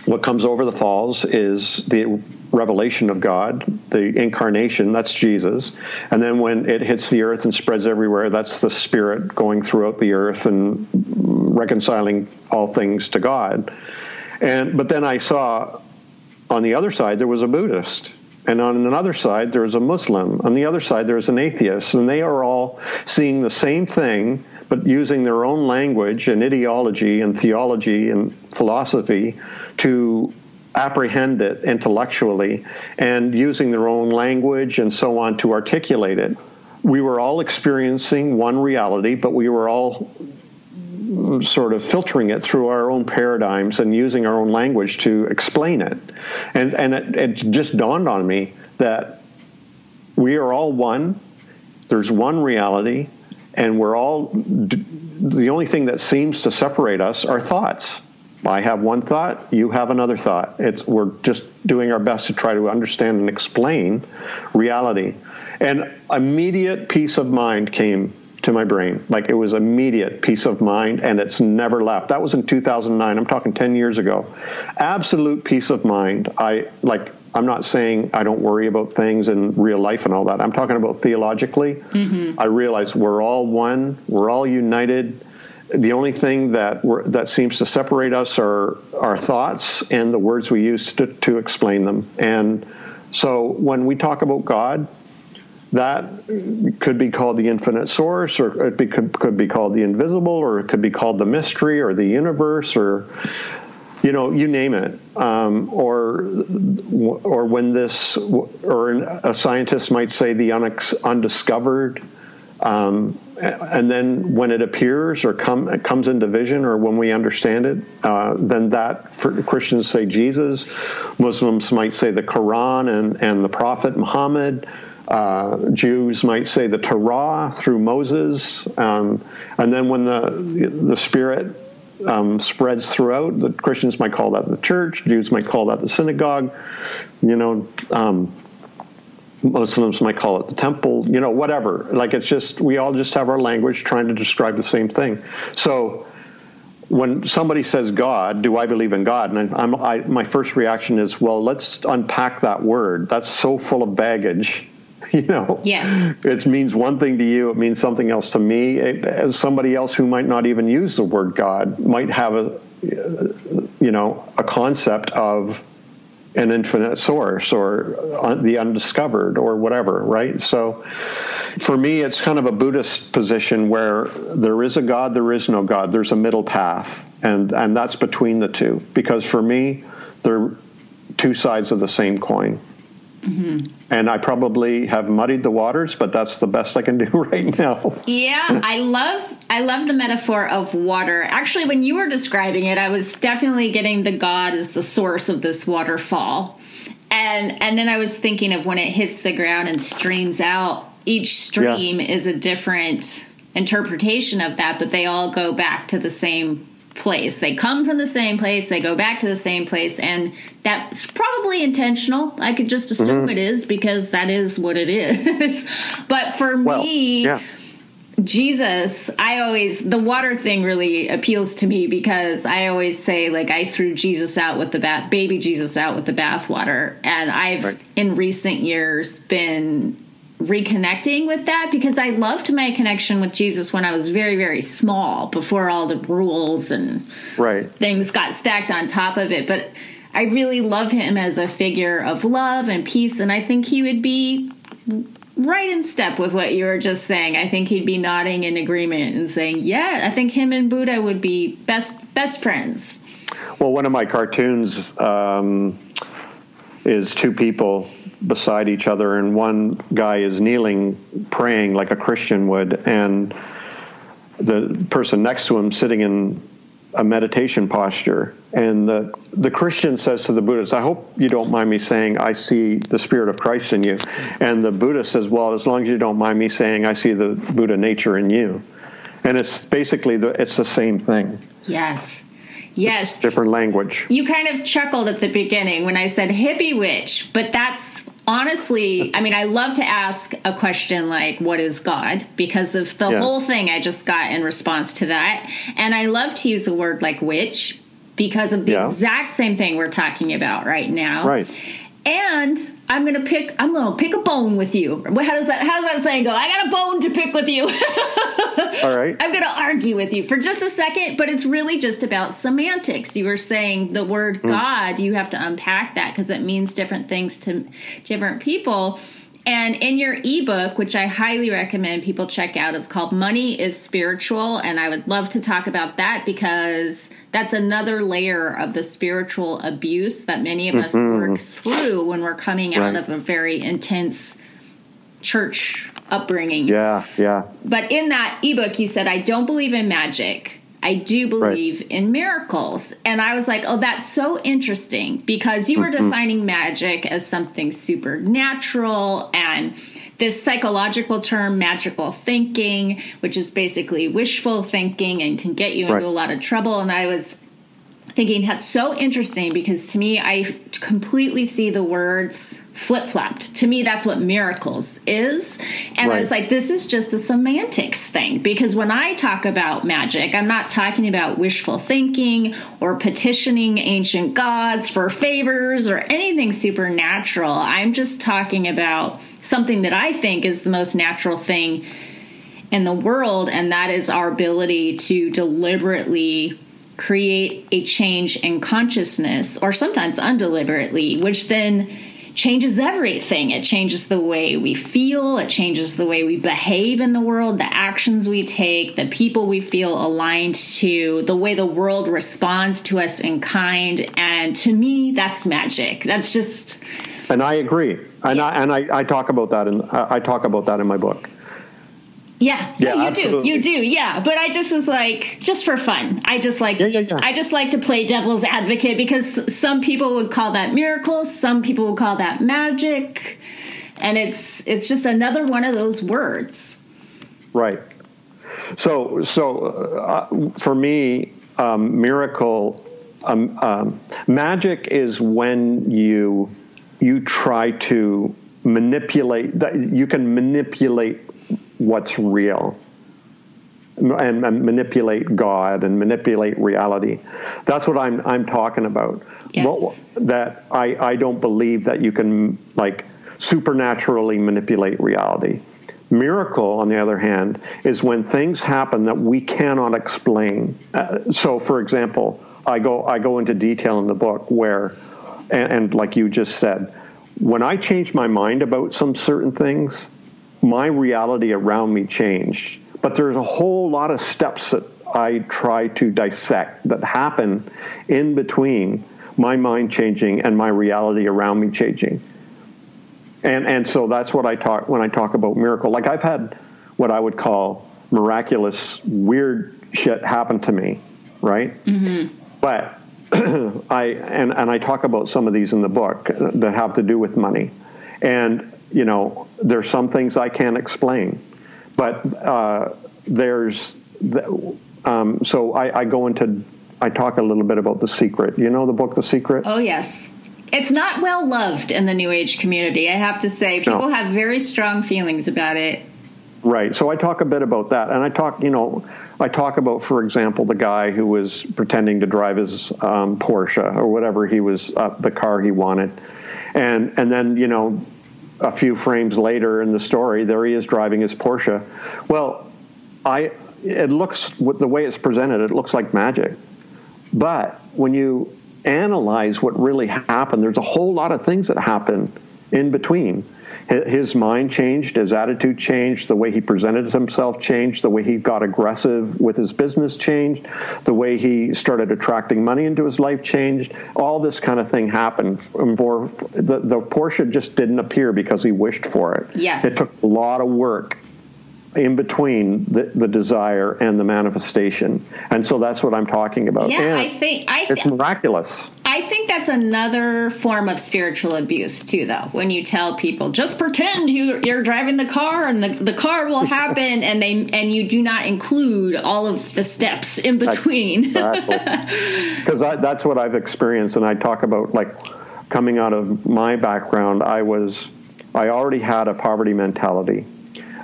what comes over the falls is the revelation of God, the incarnation, that's Jesus. And then when it hits the earth and spreads everywhere, that's the Spirit going throughout the earth and reconciling all things to God. And but then I saw on the other side there was a Buddhist. And on another side, there was a Muslim. On the other side, there was an atheist. And they are all seeing the same thing, but using their own language and ideology and theology and philosophy to apprehend it intellectually and using their own language and so on to articulate it. We were all experiencing one reality, but we were all sort of filtering it through our own paradigms and using our own language to explain it. And, and it, it just dawned on me that we are all one, there's one reality, and we're all, the only thing that seems to separate us are thoughts. I have one thought, you have another thought. It's we're just doing our best to try to understand and explain reality. And immediate peace of mind came to my brain. Like it was immediate peace of mind, and it's never left. That was in 2009. I'm talking 10 years ago. Absolute peace of mind. I like. I'm not saying I don't worry about things in real life and all that. I'm talking about theologically. Mm-hmm. I realize we're all one. We're all united. The only thing that that seems to separate us are our thoughts and the words we use to, to explain them. And so when we talk about God, that could be called the infinite source, or it be, could, could be called the invisible, or it could be called the mystery, or the universe, or you know, you name it, um, or or when this, or a scientist might say the undiscovered, um, and then when it appears or come it comes into vision, or when we understand it, uh, then that Christians say Jesus, Muslims might say the Quran and and the Prophet Muhammad. Uh, Jews might say the Torah through Moses, um, and then when the the Spirit um, spreads throughout, the Christians might call that the church, Jews might call that the synagogue, you know. Um, Muslims might call it the temple, you know, whatever. Like it's just we all just have our language trying to describe the same thing. So when somebody says God, do I believe in God? And I'm, I, my first reaction is, well, let's unpack that word. That's so full of baggage you know yes it means one thing to you it means something else to me it, as somebody else who might not even use the word god might have a you know a concept of an infinite source or the undiscovered or whatever right? So for me it's kind of a buddhist position where there is a god there is no god. There's a middle path. And and that's between the two. Because for me they're two sides of the same coin. Mm-hmm. And I probably have muddied the waters, but that's the best I can do right now. Yeah, I love I love the metaphor of water. Actually, when you were describing it, I was definitely getting the God as the source of this waterfall. And and then I was thinking of when it hits the ground and streams out, each stream yeah. is a different interpretation of that, but they all go back to the same place. They come from the same place, they go back to the same place, and that's probably intentional. I could just assume mm-hmm. it is because that is what it is. but for well, me, yeah. Jesus, I always the water thing really appeals to me because I always say like I threw Jesus out with the bath baby Jesus out with the bathwater and I've right. in recent years been reconnecting with that because I loved my connection with Jesus when I was very, very small, before all the rules and right. things got stacked on top of it. But I really love him as a figure of love and peace, and I think he would be right in step with what you were just saying. I think he'd be nodding in agreement and saying, "Yeah, I think him and Buddha would be best best friends." Well, one of my cartoons um, is two people beside each other, and one guy is kneeling, praying like a Christian would, and the person next to him sitting in a meditation posture. And the, the Christian says to the Buddhist, I hope you don't mind me saying, I see the Spirit of Christ in you. And the Buddha says, Well, as long as you don't mind me saying, I see the Buddha nature in you. And it's basically the, it's the same thing. Yes. Yes. Different language. You kind of chuckled at the beginning when I said hippie witch, but that's honestly, I mean, I love to ask a question like, what is God? Because of the yeah. whole thing I just got in response to that. And I love to use a word like witch because of the yeah. exact same thing we're talking about right now. Right and I'm gonna pick. I'm gonna pick a bone with you. How does that? How's that saying go? I got a bone to pick with you. All right. I'm gonna argue with you for just a second, but it's really just about semantics. You were saying the word mm. God. You have to unpack that because it means different things to different people. And in your ebook, which I highly recommend people check out, it's called Money is Spiritual. And I would love to talk about that because that's another layer of the spiritual abuse that many of us mm-hmm. work through when we're coming out right. of a very intense church upbringing. Yeah, yeah. But in that ebook, you said, I don't believe in magic. I do believe right. in miracles. And I was like, oh, that's so interesting because you were mm-hmm. defining magic as something supernatural and this psychological term, magical thinking, which is basically wishful thinking and can get you into a lot of trouble. And I was thinking that's so interesting because to me, I completely see the words flip flopped. To me, that's what miracles is. And right. I was like, this is just a semantics thing because when I talk about magic, I'm not talking about wishful thinking or petitioning ancient gods for favors or anything supernatural. I'm just talking about something that I think is the most natural thing in the world, and that is our ability to deliberately create a change in consciousness, or sometimes undeliberately, which then changes everything. It changes the way we feel, it changes the way we behave in the world, the actions we take, the people we feel aligned to, the way the world responds to us in kind. And to me, that's magic. That's just. And I agree. And I and I, I talk about that in I talk about that in my book. Yeah, yeah, you absolutely. do, you do, yeah. But I just was like, just for fun. I just like, yeah, yeah, yeah. I just like to play devil's advocate because some people would call that miracles, some people would call that magic, and it's it's just another one of those words. Right. So, so uh, for me, um, miracle, um, um, magic is when you you try to manipulate that you can manipulate what's real and, and, manipulate God and manipulate reality. That's what I'm I'm talking about. Yes. What, that I I don't believe that you can like supernaturally manipulate reality. Miracle, on the other hand, is when things happen that we cannot explain. Uh, so, for example, I go I go into detail in the book where, and, and like you just said, when I change my mind about some certain things, my reality around me changed. But there's a whole lot of steps that I try to dissect that happen in between my mind changing and my reality around me changing. And and so that's what I talk when I talk about miracle. Like I've had what I would call miraculous weird shit happen to me, right? Mm-hmm. But I and and I talk about some of these in the book that have to do with money. And you know, there's some things I can't explain, but uh, there's um, so I, I go into I talk a little bit about the secret. You know the book The Secret? Oh yes. It's not well loved in the New Age community, I have to say. People no. have very strong feelings about it. Right. So I talk a bit about that, and I talk, you know, I talk about, for example, the guy who was pretending to drive his um, Porsche or whatever he was, uh, the car he wanted, and and then you know a few frames later in the story, there he is driving his Porsche. Well, I it looks with the way it's presented, it looks like magic. But when you analyze what really happened, there's a whole lot of things that happen in between his mind changed, his attitude changed, the way he presented himself changed, the way he got aggressive with his business changed, the way he started attracting money into his life changed. All this kind of thing happened. The, the Porsche just didn't appear because he wished for it. Yes. It took a lot of work in between the, the desire and the manifestation. And so that's what I'm talking about. Yeah, and I think I th- it's miraculous. I think that's another form of spiritual abuse too, though. When you tell people just pretend you, you're driving the car and the, the car will happen, and they and you do not include all of the steps in between. Because that's what I've experienced, and I talk about like coming out of my background. I was I already had a poverty mentality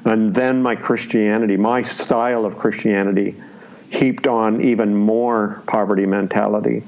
and then my Christianity, my style of Christianity, heaped on even more poverty mentality.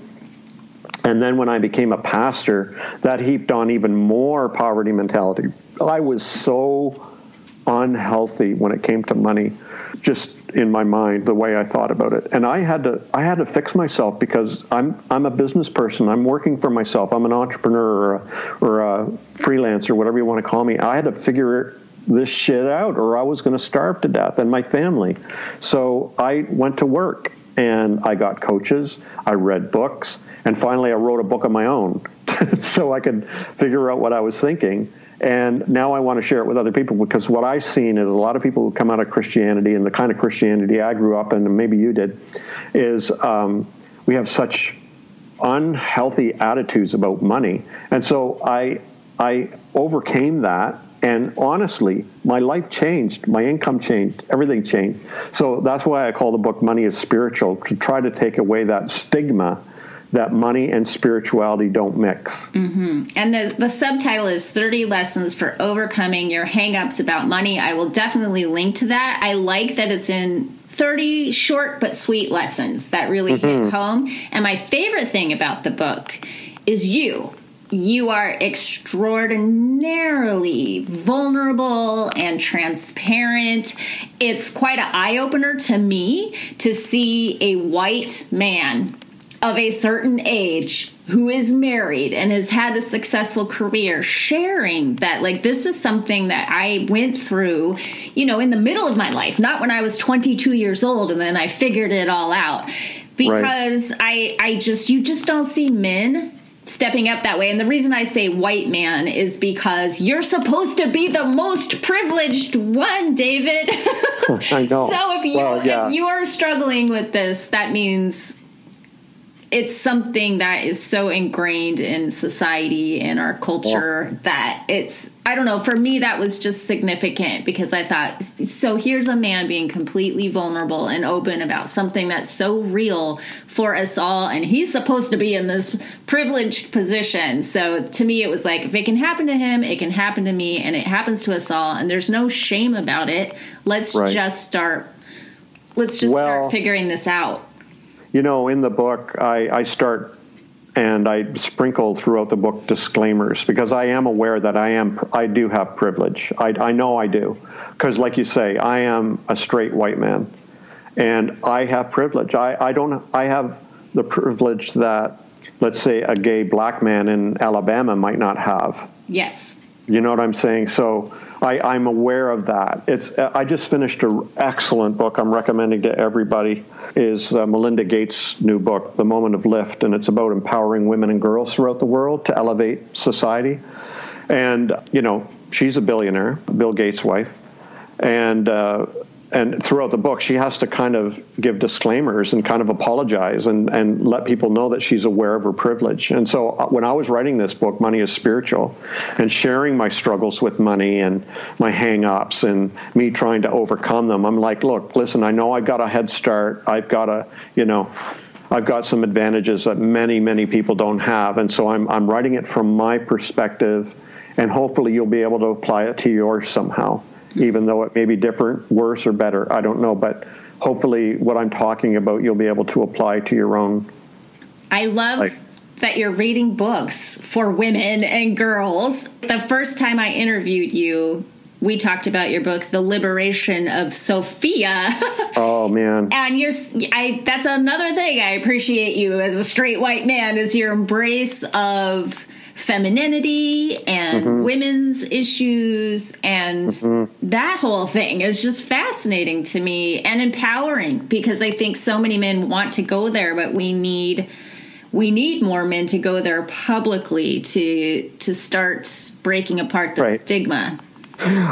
And then when I became a pastor, that heaped on even more poverty mentality. I was so unhealthy when it came to money, just in my mind, the way I thought about it. And I had to I had to fix myself because I'm I'm a business person. I'm working for myself. I'm an entrepreneur or a, or a freelancer, whatever you want to call me. I had to figure this shit out or I was going to starve to death and my family. So I went to work and I got coaches, I read books, and finally I wrote a book of my own so I could figure out what I was thinking. And now I want to share it with other people because what I've seen is a lot of people who come out of Christianity and the kind of Christianity I grew up in, and maybe you did, is um, we have such unhealthy attitudes about money. And so I I overcame that and honestly, my life changed, my income changed, everything changed. So that's why I call the book Money is Spiritual, to try to take away that stigma that money and spirituality don't mix. Mm-hmm. And the, the subtitle is 30 Lessons for Overcoming Your Hangups About Money. I will definitely link to that. I like that it's in 30 short but sweet lessons that really mm-hmm. hit home. And my favorite thing about the book is you. You are extraordinarily vulnerable and transparent. It's quite an eye opener to me to see a white man of a certain age who is married and has had a successful career sharing that like this is something that I went through, you know, in the middle of my life, not when I was 22 years old and then I figured it all out. Because right. I I just you just don't see men stepping up that way. And the reason I say white man is because you're supposed to be the most privileged one, David. I know. so if you well, yeah. if you are struggling with this, that means it's something that is so ingrained in society and our culture yeah. that it's I don't know for me that was just significant because I thought so here's a man being completely vulnerable and open about something that's so real for us all and he's supposed to be in this privileged position so to me it was like if it can happen to him it can happen to me and it happens to us all and there's no shame about it let's right. just start let's just well, start figuring this out you know, in the book, I, I start and I sprinkle throughout the book disclaimers because I am aware that I am I do have privilege. I, I know I do because, like you say, I am a straight white man, and I have privilege. I, I don't I have the privilege that let's say a gay black man in Alabama might not have. Yes. You know what I'm saying? So I, am aware of that. It's I just finished an excellent book. I'm recommending to everybody is uh, Melinda Gates' new book, The Moment of Lift, and it's about empowering women and girls throughout the world to elevate society. And you know, she's a billionaire, Bill Gates' wife, and uh, and throughout the book, she has to kind of give disclaimers and kind of apologize and, and let people know that she's aware of her privilege. And so uh, when I was writing this book, Money is Spiritual, and sharing my struggles with money and my hang ups and me trying to overcome them, I'm like, look, listen, I know I've got a head start. I've got a, you know, I've got some advantages that many, many people don't have. And so I'm, I'm writing it from my perspective, and hopefully you'll be able to apply it to yours somehow even though it may be different, worse, or better. I don't know, but hopefully, what I'm talking about, you'll be able to apply to your own. I love. That you're reading books for women and girls. The first time I interviewed you, we talked about your book, The Liberation of Sophia. oh man. and you're I that's another thing I appreciate you as a straight white man is your embrace of femininity and mm-hmm. women's issues and mm-hmm. that whole thing is just fascinating to me and empowering because I think so many men want to go there but we need we need more men to go there publicly to to start breaking apart the right. stigma.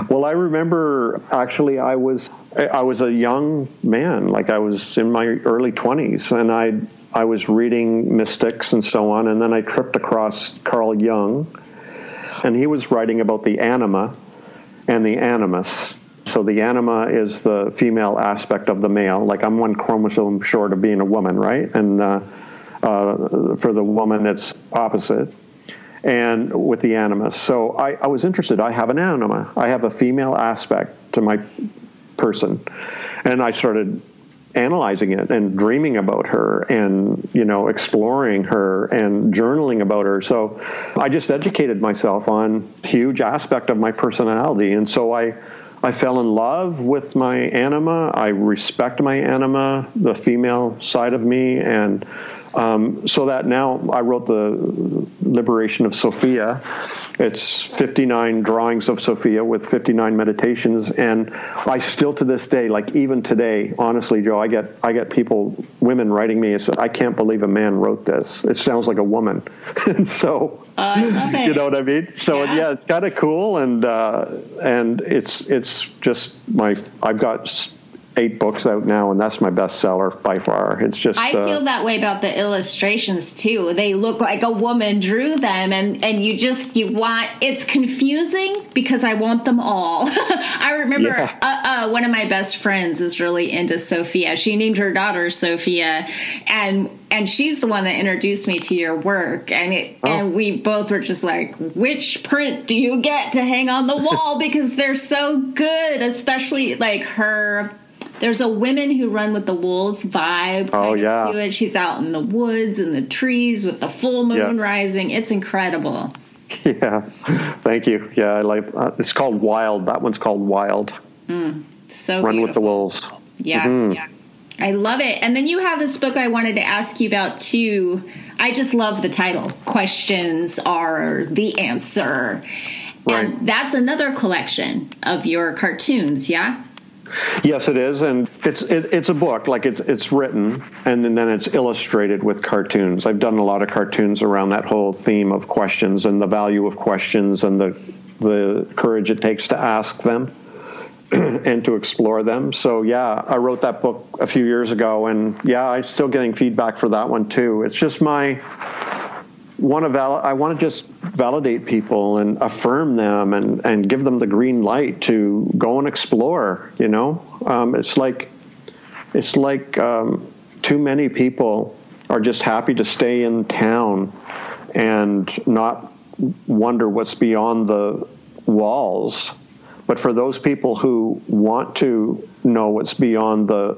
Well, I remember actually I was I was a young man, like I was in my early 20s and I I was reading mystics and so on, and then I tripped across Carl Jung, and he was writing about the anima and the animus. So the anima is the female aspect of the male. Like I'm one chromosome short of being a woman, right? And uh, uh, for the woman, it's opposite. And with the animus. So I, I was interested. I have an anima. I have a female aspect to my person. And I started analyzing it and dreaming about her and you know exploring her and journaling about her so i just educated myself on huge aspect of my personality and so i I fell in love with my anima. I respect my anima, the female side of me, and um, so that now I wrote the Liberation of Sophia. It's 59 drawings of Sophia with 59 meditations, and I still to this day, like even today, honestly, Joe, I get I get people, women writing me and say, "I can't believe a man wrote this. It sounds like a woman." and so, uh, you know what I mean? So yeah, yeah it's kind of cool, and uh, and it's it's just my I've got eight books out now, and that's my bestseller by far. It's just I uh, feel that way about the illustrations too. They look like a woman drew them, and and you just you want it's confusing because I want them all. I remember Yeah. uh, uh, one of my best friends is really into Sophia. She named her daughter Sophia, and and she's the one that introduced me to your work. And it Oh. and we both were just like, which print do you get to hang on the wall because they're so good, especially like her. There's a women who run with the wolves vibe. Oh, yeah. to it. She's out in the woods and the trees with the full moon Yeah. rising. It's incredible. Yeah, thank you. Yeah, I like. Uh, it's called Wild. That one's called Wild. So Run with the wolves. Yeah, yeah. I love it. And then you have this book I wanted to ask you about too. I just love the title. Questions are the answer. Right. And that's another collection of your cartoons, yeah? Yes, it is, and it's it, it's a book. Like it's it's written, and then, then it's illustrated with cartoons. I've done a lot of cartoons around that whole theme of questions and the value of questions and the the courage it takes to ask them and to explore them. So yeah, I wrote that book a few years ago, and yeah, I'm still getting feedback for that one too. It's just my want to val- I want to just validate people and affirm them and, and give them the green light to go and explore. You know, um, it's like it's like um, too many people are just happy to stay in town and not wonder what's beyond the walls. But for those people who want to know what's beyond the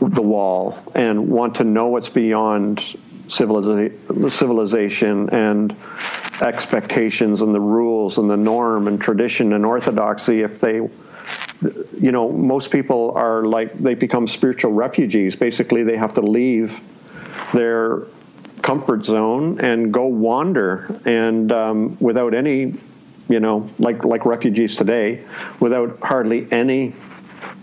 the wall and want to know what's beyond civiliza- civilization and expectations and the rules and the norm and tradition and orthodoxy if they you know most people are like they become spiritual refugees. Basically they have to leave their comfort zone and go wander and um, without any you know like like refugees today without hardly any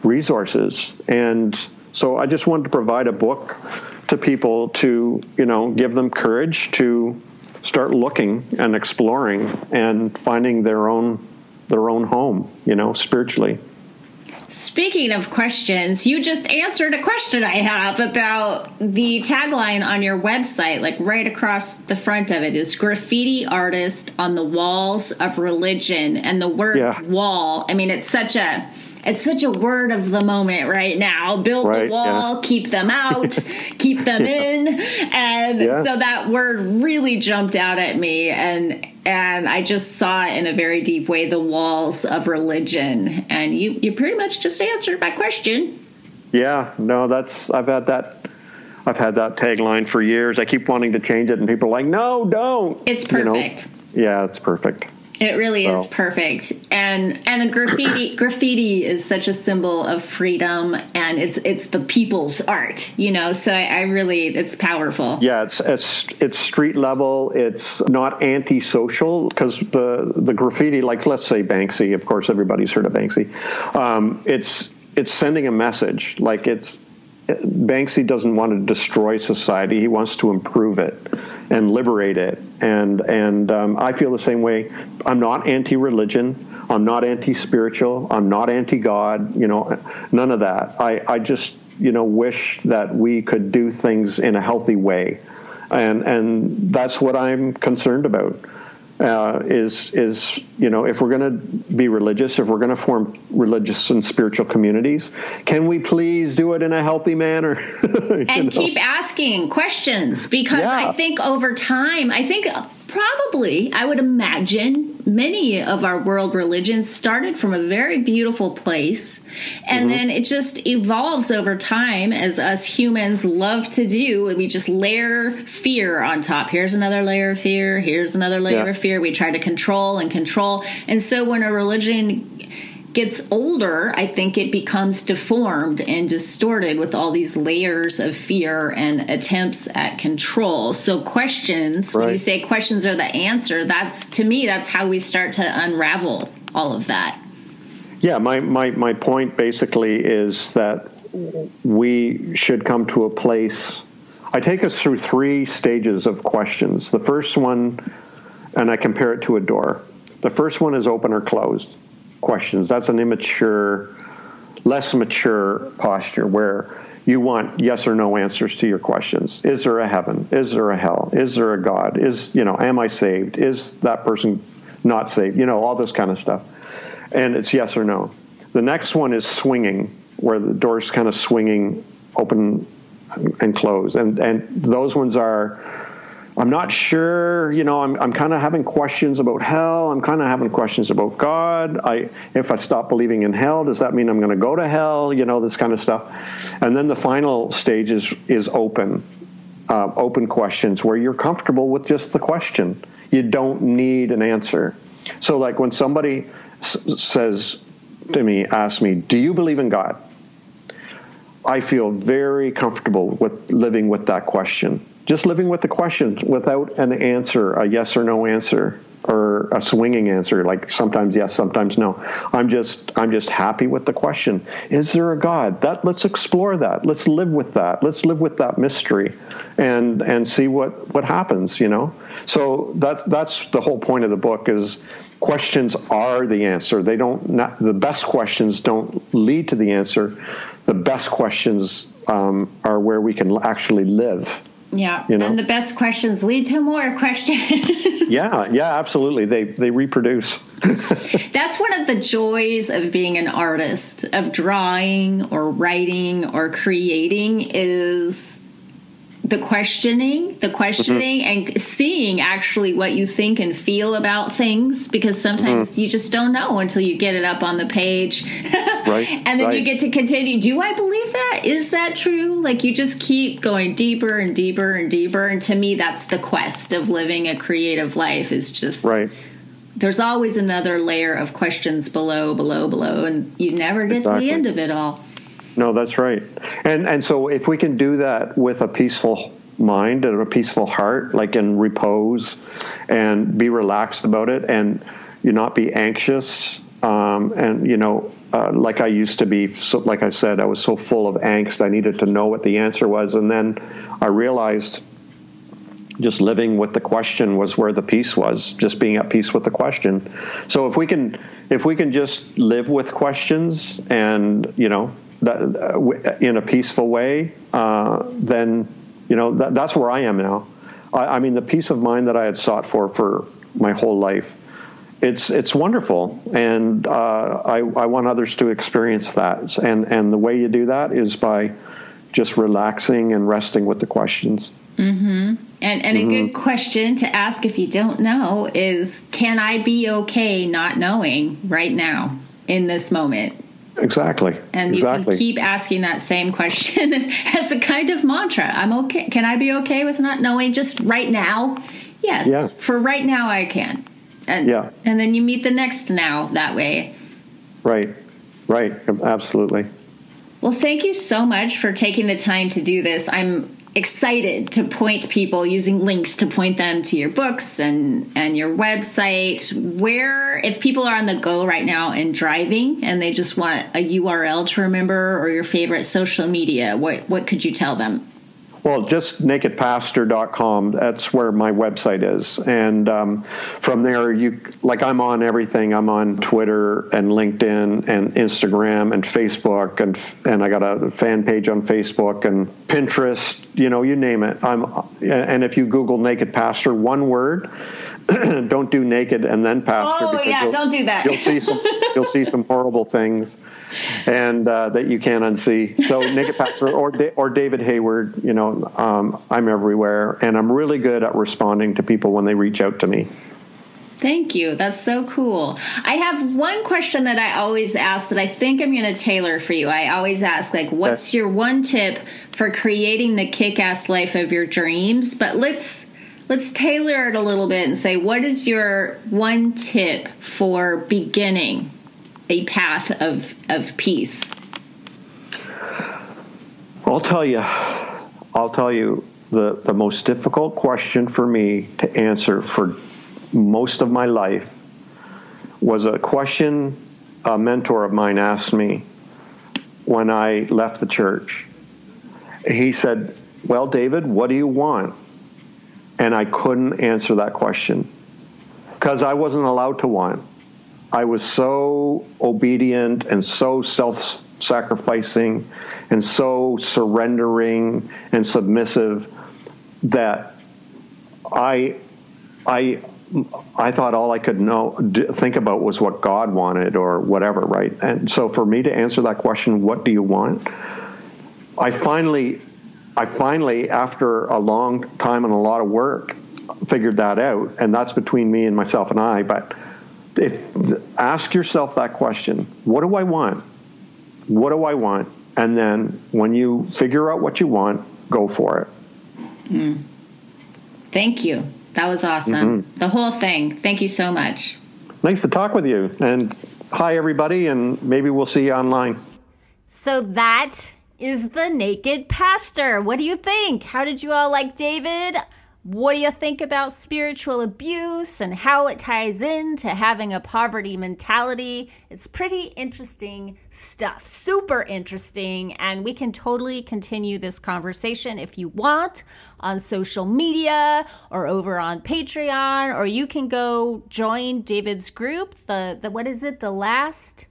resources. And so i just wanted to provide a book to people to you know give them courage to start looking and exploring and finding their own their own home you know spiritually Speaking of questions, you just answered a question I have about the tagline on your website, like right across the front of it is graffiti artist on the walls of religion. And the word Yeah. wall, I mean, it's such a. It's such a word of the moment right now. Build Right, the wall, yeah. keep them out, keep them in, and Yeah. so that word really jumped out at me, and and I just saw in a very deep way the walls of religion, and you you pretty much just answered my question. Yeah, no, that's I've had that I've had that tagline for years. I keep wanting to change it and people are like, "No, don't." It's You know? perfect. yeah, it's perfect. It really is perfect, and and the graffiti graffiti is such a symbol of freedom, and it's it's the people's art, you know. So I, I really it's powerful. Yeah, it's it's, it's street level. It's not antisocial because the the graffiti, like let's say Banksy, of course everybody's heard of Banksy. Um, it's it's sending a message. Like it's Banksy doesn't want to destroy society. He wants to improve it and liberate it. And and um, I feel the same way. I'm not anti-religion. I'm not anti-spiritual. I'm not anti-God. You know, none of that. I I just you know wish that we could do things in a healthy way, and and that's what I'm concerned about. Uh, is is you know if we're going to be religious, if we're going to form religious and spiritual communities, can we please do it in a healthy manner? And know? keep asking questions because Yeah. I think over time, I think probably, I would imagine many of our world religions started from a very beautiful place. And Mm-hmm. then it just evolves over time as us humans love to do. And we just layer fear on top. Here's another layer of fear. Here's another layer Yeah. of fear. We try to control and control. And so when a religion gets older, I think it becomes deformed and distorted with all these layers of fear and attempts at control. So questions, when you say questions are the answer, that's to me that's how we start to unravel all of that. Yeah, my, my, my point basically is that we should come to a place. I take us through three stages of questions. The first one, and I compare it to a door. The first one is open or closed questions. That's an immature, less mature posture where you want yes or no answers to your questions. Is there a heaven? Is there a hell? Is there a God? Is, you know, am I saved? Is that person not saved? You know, all this kind of stuff. And it's yes or no. The next one is swinging, where the door's kind of swinging open and close. And, and those ones are, I'm not sure, you know, I'm, I'm kind of having questions about hell. I'm kind of having questions about God. I, if I stop believing in hell, does that mean I'm going to go to hell? You know, this kind of stuff. And then the final stage is, is open, uh, open questions where you're comfortable with just the question. You don't need an answer. So, like when somebody s- says to me, asks me, Do you believe in God? I feel very comfortable with living with that question just living with the questions without an answer, a yes or no answer or a swinging answer like sometimes yes sometimes no. I'm just i'm just happy with the question. Is there a god? That let's explore that. Let's live with that. Let's live with that mystery and and see what what happens you know? So that's that's the whole point of the book is questions are the answer. They don't not, the best questions don't lead to the answer. The best questions um, are where we can actually live yeah. You know? And the best questions lead to more questions. yeah, yeah, absolutely. They they reproduce. That's one of the joys of being an artist, of drawing or writing or creating is the questioning, the questioning, mm-hmm. and seeing actually what you think and feel about things because sometimes mm-hmm. you just don't know until you get it up on the page. right. and then right. you get to continue. Do I believe that? Is that true? Like you just keep going deeper and deeper and deeper. And to me, that's the quest of living a creative life is just. Right. There's always another layer of questions below, below, below, and you never get exactly. to the end of it all. No, that's right. And and so if we can do that with a peaceful mind and a peaceful heart, like in repose, and be relaxed about it, and you not be anxious, um, and you know, uh, like I used to be. So, like I said, I was so full of angst. I needed to know what the answer was, and then I realized just living with the question was where the peace was just being at peace with the question so if we can if we can just live with questions and you know that, uh, in a peaceful way, uh, then you know that, that's where I am now. I, I, mean, the peace of mind that I had sought for for my whole life, it's it's wonderful, and uh, I, I want others to experience that. And and the way you do that is by just relaxing and resting with the questions. Mm-hmm. And and mm-hmm. a good question to ask if you don't know is, can I be okay not knowing right now in this moment? Exactly. And exactly. you can keep asking that same question as a kind of mantra. I'm okay. Can I be okay with not knowing just right now? Yes. Yeah. For right now, I can. And, yeah. And then you meet the next now that way. Right. Right. Absolutely. Well, thank you so much for taking the time to do this. I'm excited to point people using links to point them to your books and and your website. Where if people are on the go right now and driving and they just want a URL to remember or your favorite social media what what could you tell them well, just nakedpastor.com. That's where my website is. And um, from there, you like I'm on everything. I'm on Twitter and LinkedIn and Instagram and Facebook and and I got a fan page on Facebook and Pinterest. You know, you name it. I'm and if you Google Naked Pastor, one word. don't do naked and then pastor. Oh yeah, don't do that. you'll see some. You'll see some horrible things and uh, that you can't unsee. So Naked Pastor or or David Hayward, you know, um, I'm everywhere, and I'm really good at responding to people when they reach out to me. Thank you. That's so cool. I have one question that I always ask that I think I'm going to tailor for you. I always ask, like, what's your one tip for creating the kick-ass life of your dreams? But let's let's tailor it a little bit and say, what is your one tip for beginning a path of of peace? I'll tell you. I'll tell you the the most difficult question for me to answer for most of my life was a question a mentor of mine asked me when I left the church. He said, "Well, David, what do you want?" And I couldn't answer that question because I wasn't allowed to want. I was so obedient and so self sacrificing and so surrendering and submissive that I I I thought all I could know think about was what God wanted or whatever, right? And so for me to answer that question, what do you want? I finally I finally after a long time and a lot of work figured that out and that's between me and myself and I, but if ask yourself that question, what do I want? What do I want? And then when you figure out what you want, go for it. Mm. Thank you. That was awesome. Mm-hmm. The whole thing. Thank you so much. Nice to talk with you. And hi, everybody. And maybe we'll see you online. So that is the naked pastor. What do you think? How did you all like David? What do you think about spiritual abuse and how it ties into having a poverty mentality? It's pretty interesting stuff. Super interesting. And we can totally continue this conversation if you want on social media or over on Patreon, or you can go join David's group. The, the what is it? The last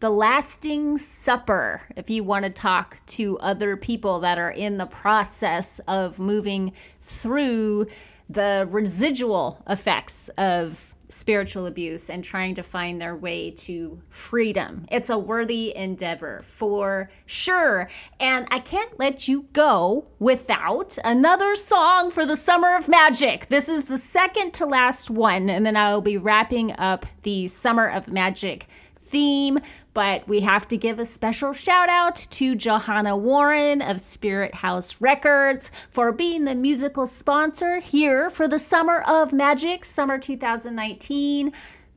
the lasting supper if you want to talk to other people that are in the process of moving through the residual effects of spiritual abuse and trying to find their way to freedom. It's a worthy endeavor for sure. And I can't let you go without another song for the Summer of Magic. This is the second to last one, and then I'll be wrapping up the Summer of Magic theme, but we have to give a special shout out to Johanna Warren of Spirit House Records for being the musical sponsor here for the Summer of Magic, Summer 2019.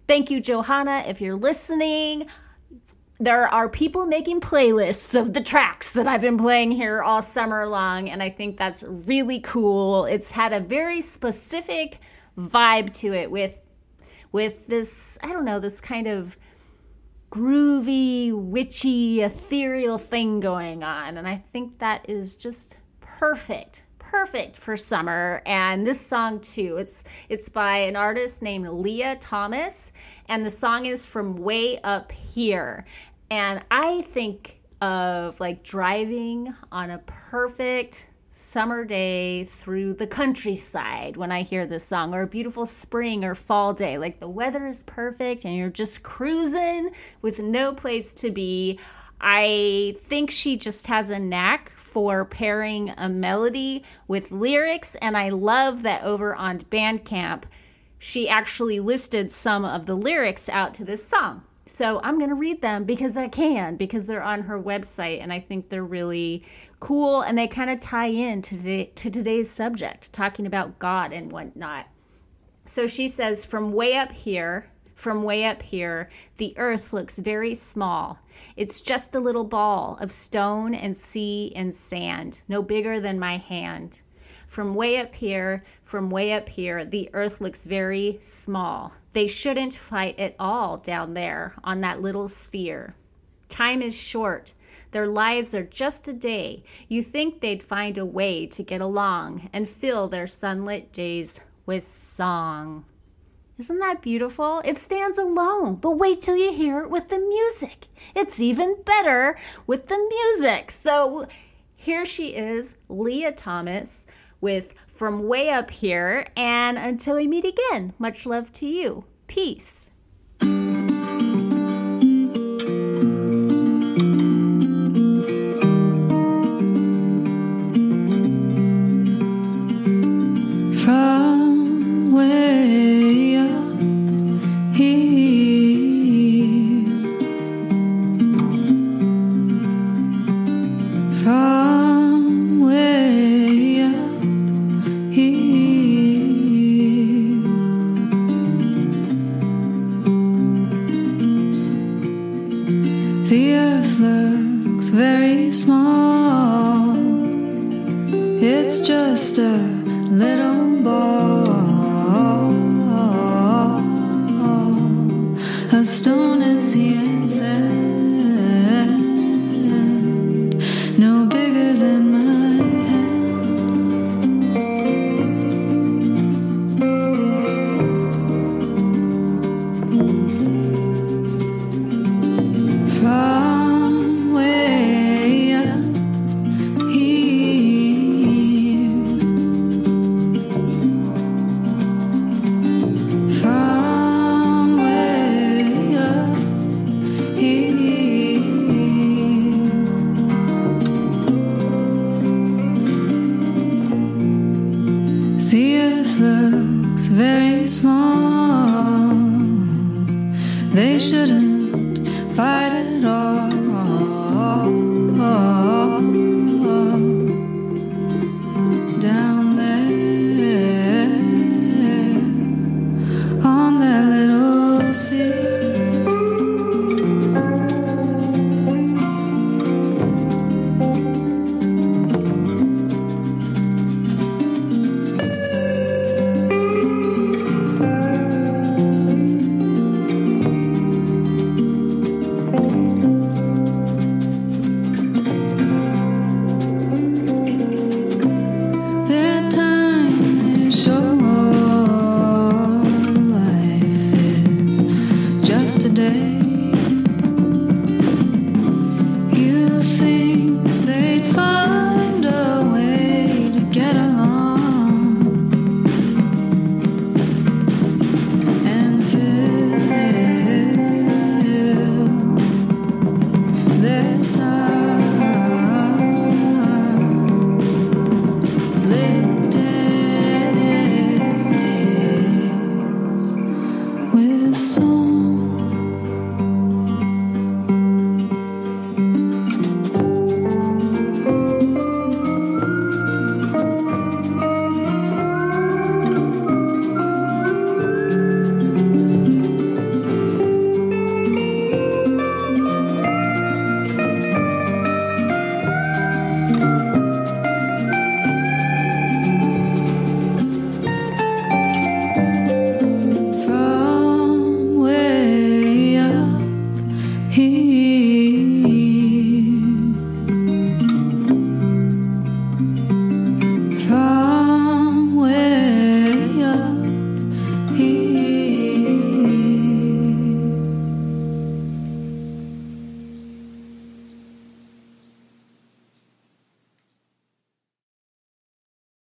Thank you, Johanna, if you're listening. There are people making playlists of the tracks that I've been playing here all summer long, and I think that's really cool. It's had a very specific vibe to it with with this, I don't know, this kind of groovy, witchy, ethereal thing going on. And I think that is just perfect. Perfect for summer, and this song too. It's it's by an artist named Lea Thomas, and the song is from Way Up Here. And I think of like driving on a perfect summer day through the countryside when I hear this song, or a beautiful spring or fall day. Like the weather is perfect and you're just cruising with no place to be. I think she just has a knack for pairing a melody with lyrics, and I love that over on Bandcamp, she actually listed some of the lyrics out to this song. So I'm going to read them because I can, because they're on her website, and I think they're really cool and they kind of tie in to, today, to today's subject, talking about God and whatnot. So she says, From way up here, from way up here, the earth looks very small. It's just a little ball of stone and sea and sand, no bigger than my hand. From way up here, from way up here, the earth looks very small. They shouldn't fight at all down there on that little sphere. Time is short. Their lives are just a day. You think they'd find a way to get along and fill their sunlit days with song. Isn't that beautiful? It stands alone, but wait till you hear it with the music. It's even better with the music. So here she is, Lea Thomas, with From Way Up Here. And until we meet again, much love to you. Peace.